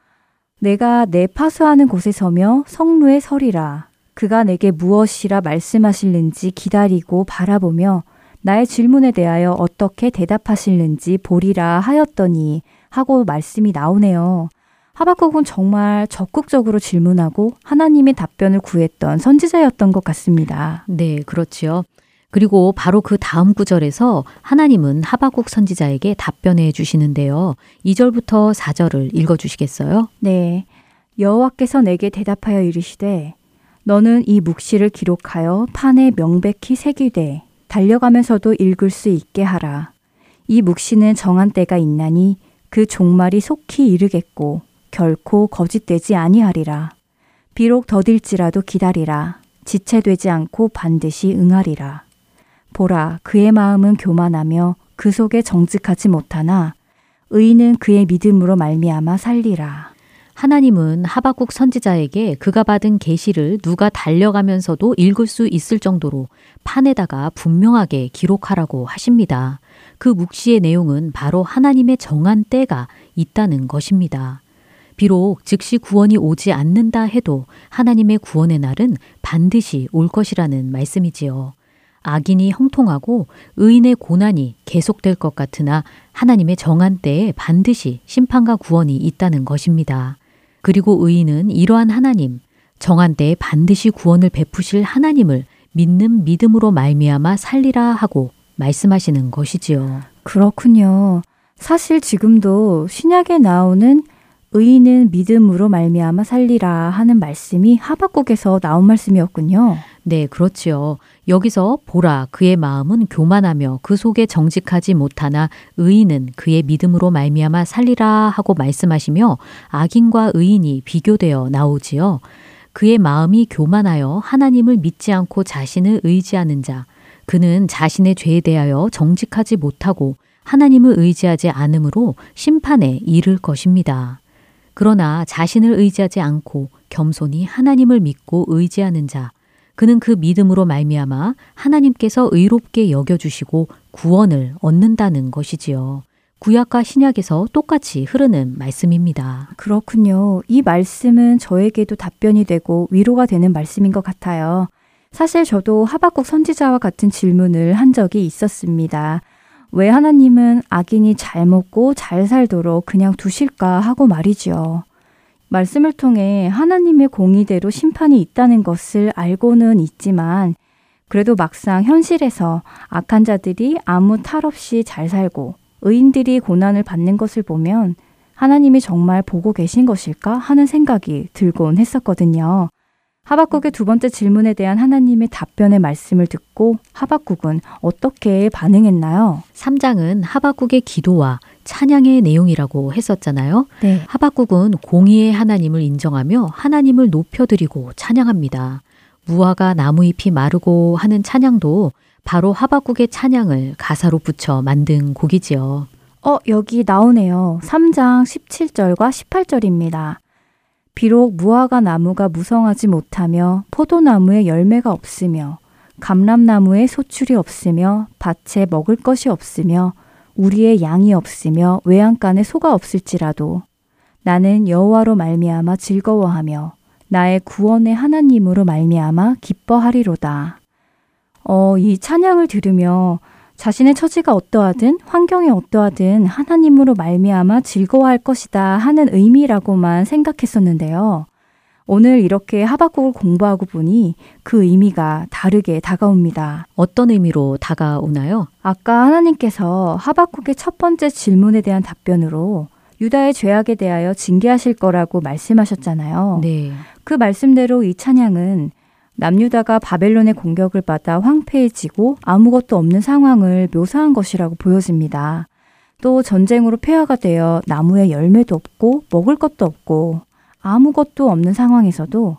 내가 내 파수하는 곳에 서며 성루에 서리라. 그가 내게 무엇이라 말씀하실는지 기다리고 바라보며 나의 질문에 대하여 어떻게 대답하실는지 보리라 하였더니 하고 말씀이 나오네요. 하박국은 정말 적극적으로 질문하고 하나님의 답변을 구했던 선지자였던 것 같습니다. 네, 그렇지요. 그리고 바로 그 다음 구절에서 하나님은 하박국 선지자에게 답변해 주시는데요. 2절부터 4절을 읽어 주시겠어요? 네. 여호와께서 내게 대답하여 이르시되 너는 이 묵시를 기록하여 판에 명백히 새기되 달려가면서도 읽을 수 있게 하라. 이 묵시는 정한 때가 있나니 그 종말이 속히 이르겠고 결코 거짓되지 아니하리라. 비록 더딜지라도 기다리라. 지체되지 않고 반드시 응하리라. 보라, 그의 마음은 교만하며 그 속에 정직하지 못하나 의인은 그의 믿음으로 말미암아 살리라. 하나님은 하박국 선지자에게 그가 받은 계시를 누가 달려가면서도 읽을 수 있을 정도로 판에다가 분명하게 기록하라고 하십니다. 그 묵시의 내용은 바로 하나님의 정한 때가 있다는 것입니다. 비록 즉시 구원이 오지 않는다 해도 하나님의 구원의 날은 반드시 올 것이라는 말씀이지요. 악인이 형통하고 의인의 고난이 계속될 것 같으나 하나님의 정한 때에 반드시 심판과 구원이 있다는 것입니다. 그리고 의인은 이러한 하나님, 정한 때에 반드시 구원을 베푸실 하나님을 믿는 믿음으로 말미암아 살리라 하고 말씀하시는 것이지요. 그렇군요. 사실 지금도 신약에 나오는 의인은 믿음으로 말미암아 살리라 하는 말씀이 하박국에서 나온 말씀이었군요. 네, 그렇지요. 여기서 보라 그의 마음은 교만하며 그 속에 정직하지 못하나 의인은 그의 믿음으로 말미암아 살리라 하고 말씀하시며 악인과 의인이 비교되어 나오지요. 그의 마음이 교만하여 하나님을 믿지 않고 자신을 의지하는 자 그는 자신의 죄에 대하여 정직하지 못하고 하나님을 의지하지 않으므로 심판에 이를 것입니다. 그러나 자신을 의지하지 않고 겸손히 하나님을 믿고 의지하는 자 그는 그 믿음으로 말미암아 하나님께서 의롭게 여겨 주시고 구원을 얻는다는 것이지요. 구약과 신약에서 똑같이 흐르는 말씀입니다. 그렇군요. 이 말씀은 저에게도 답변이 되고 위로가 되는 말씀인 것 같아요. 사실 저도 하박국 선지자와 같은 질문을 한 적이 있었습니다. 왜 하나님은 악인이 잘 먹고 잘 살도록 그냥 두실까 하고 말이지요. 말씀을 통해 하나님의 공의대로 심판이 있다는 것을 알고는 있지만 그래도 막상 현실에서 악한 자들이 아무 탈 없이 잘 살고 의인들이 고난을 받는 것을 보면 하나님이 정말 보고 계신 것일까 하는 생각이 들곤 했었거든요. 하박국의 두 번째 질문에 대한 하나님의 답변의 말씀을 듣고 하박국은 어떻게 반응했나요? 3장은 하박국의 기도와 찬양의 내용이라고 했었잖아요. 네. 하박국은 공의의 하나님을 인정하며 하나님을 높여드리고 찬양합니다. 무화과 나무 잎이 마르고 하는 찬양도 바로 하박국의 찬양을 가사로 붙여 만든 곡이지요. 어, 여기 나오네요. 3장 17절과 18절입니다. 비록 무화과 나무가 무성하지 못하며 포도나무에 열매가 없으며 감람나무에 소출이 없으며 밭에 먹을 것이 없으며 우리의 양이 없으며 외양간에 소가 없을지라도 나는 여호와로 말미암아 즐거워하며 나의 구원의 하나님으로 말미암아 기뻐하리로다. 어, 이 찬양을 들으며 자신의 처지가 어떠하든 환경이 어떠하든 하나님으로 말미암아 즐거워할 것이다 하는 의미라고만 생각했었는데요. 오늘 이렇게 하박국을 공부하고 보니 그 의미가 다르게 다가옵니다. 어떤 의미로 다가오나요? 아까 하나님께서 하박국의 첫 번째 질문에 대한 답변으로 유다의 죄악에 대하여 징계하실 거라고 말씀하셨잖아요. 네. 그 말씀대로 이 찬양은 남유다가 바벨론의 공격을 받아 황폐해지고 아무것도 없는 상황을 묘사한 것이라고 보여집니다. 또 전쟁으로 폐허가 되어 나무에 열매도 없고 먹을 것도 없고 아무것도 없는 상황에서도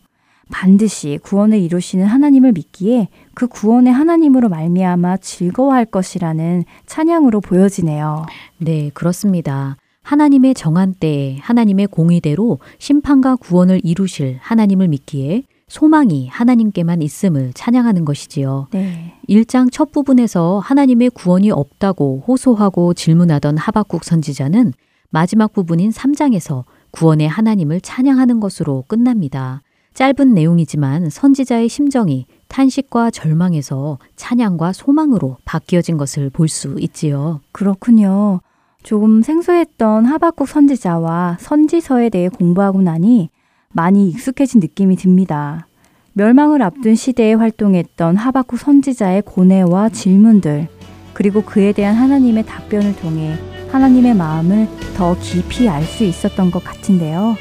반드시 구원을 이루시는 하나님을 믿기에 그 구원의 하나님으로 말미암아 즐거워할 것이라는 찬양으로 보여지네요. 네, 그렇습니다. 하나님의 정한 때에 하나님의 공의대로 심판과 구원을 이루실 하나님을 믿기에 소망이 하나님께만 있음을 찬양하는 것이지요. 네. 1장 첫 부분에서 하나님의 구원이 없다고 호소하고 질문하던 하박국 선지자는 마지막 부분인 3장에서 구원의 하나님을 찬양하는 것으로 끝납니다. 짧은 내용이지만 선지자의 심정이 탄식과 절망에서 찬양과 소망으로 바뀌어진 것을 볼 수 있지요. 그렇군요. 조금 생소했던 하박국 선지자와 선지서에 대해 공부하고 나니 많이 익숙해진 느낌이 듭니다. 멸망을 앞둔 시대에 활동했던 하박국 선지자의 고뇌와 질문들, 그리고 그에 대한 하나님의 답변을 통해 하나님의 마음을 더 깊이 알 수 있었던 것 같은데요.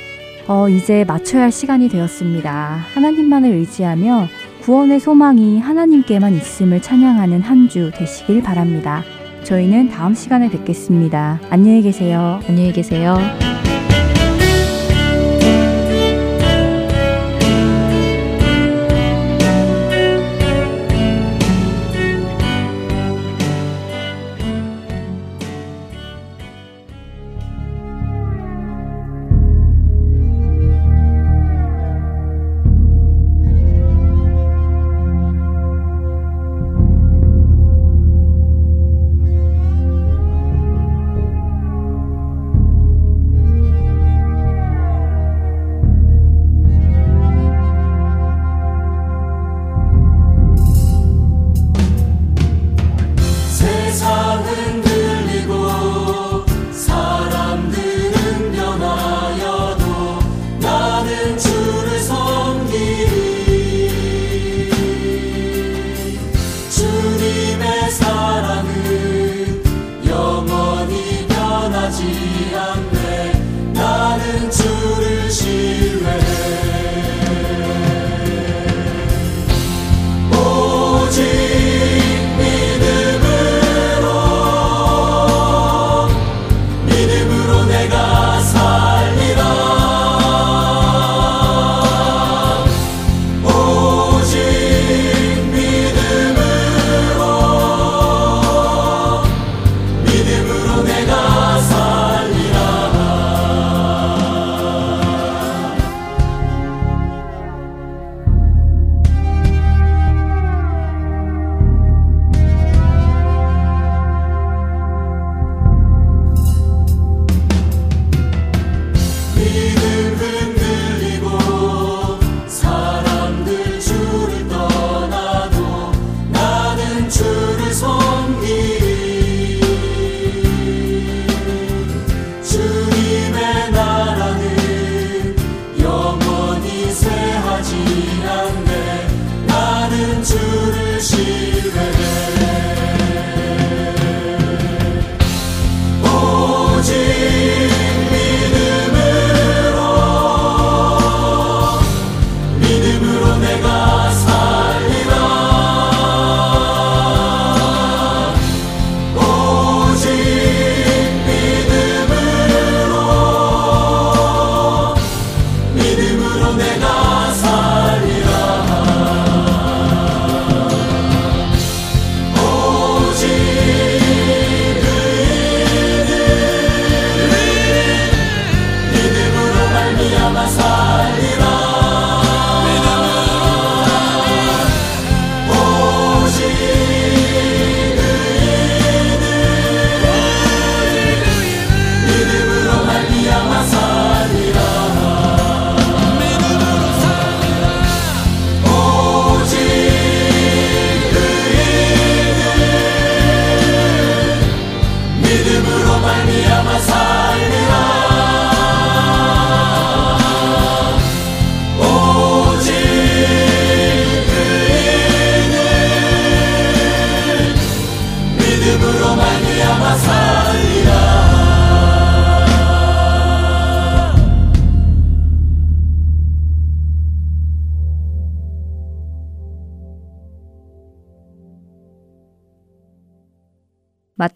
어, 이제 맞춰야 할 시간이 되었습니다. 하나님만을 의지하며 구원의 소망이 하나님께만 있음을 찬양하는 한 주 되시길 바랍니다. 저희는 다음 시간에 뵙겠습니다. 안녕히 계세요. 안녕히 계세요.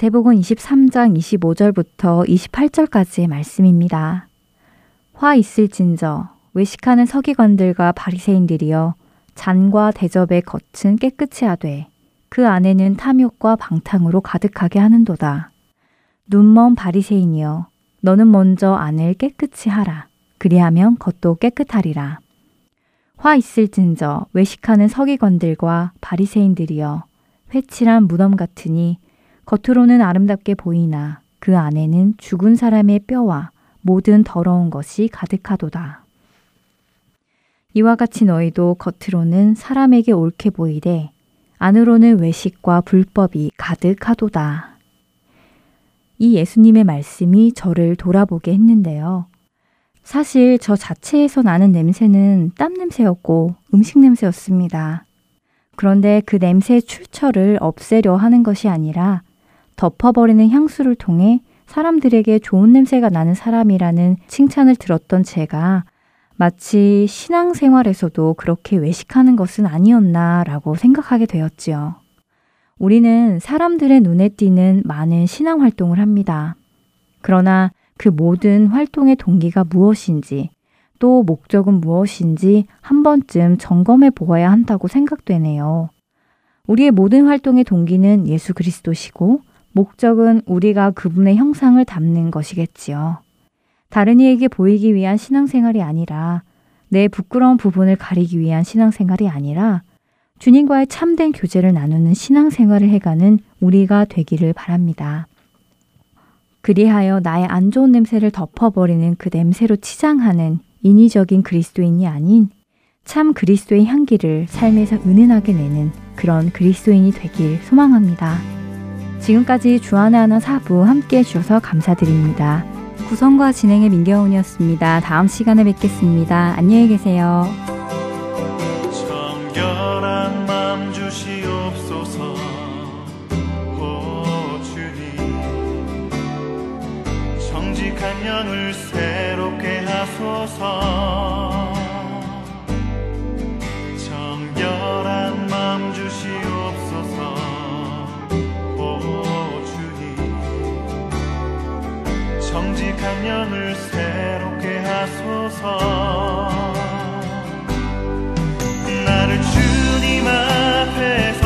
마태복음 23장 25절부터 28절까지의 말씀입니다. 화 있을진저 외식하는 서기관들과 바리새인들이여 잔과 대접의 겉은 깨끗이 하되 그 안에는 탐욕과 방탕으로 가득하게 하는도다. 눈먼 바리새인이여 너는 먼저 안을 깨끗이 하라. 그리하면 겉도 깨끗하리라. 화 있을진저 외식하는 서기관들과 바리새인들이여 회칠한 무덤 같으니 겉으로는 아름답게 보이나 그 안에는 죽은 사람의 뼈와 모든 더러운 것이 가득하도다. 이와 같이 너희도 겉으로는 사람에게 옳게 보이되 안으로는 외식과 불법이 가득하도다. 이 예수님의 말씀이 저를 돌아보게 했는데요. 사실 저 자체에서 나는 냄새는 땀 냄새였고 음식 냄새였습니다. 그런데 그 냄새의 출처를 없애려 하는 것이 아니라 덮어버리는 향수를 통해 사람들에게 좋은 냄새가 나는 사람이라는 칭찬을 들었던 제가 마치 신앙생활에서도 그렇게 외식하는 것은 아니었나라고 생각하게 되었지요. 우리는 사람들의 눈에 띄는 많은 신앙 활동을 합니다. 그러나 그 모든 활동의 동기가 무엇인지 또 목적은 무엇인지 한 번쯤 점검해 보아야 한다고 생각되네요. 우리의 모든 활동의 동기는 예수 그리스도시고 목적은 우리가 그분의 형상을 담는 것이겠지요. 다른 이에게 보이기 위한 신앙생활이 아니라 내 부끄러운 부분을 가리기 위한 신앙생활이 아니라 주님과의 참된 교제를 나누는 신앙생활을 해가는 우리가 되기를 바랍니다. 그리하여 나의 안 좋은 냄새를 덮어버리는 그 냄새로 치장하는 인위적인 그리스도인이 아닌 참 그리스도의 향기를 삶에서 은은하게 내는 그런 그리스도인이 되길 소망합니다. 지금까지 주안의 하나 사부 함께 해주셔서 감사드립니다. 구성과 진행의 민경훈이었습니다. 다음 시간에 뵙겠습니다. 안녕히 계세요. 정직한 영을 새롭게 하소서 정직한 영을 새롭게 하소서. 나를 주님 앞에서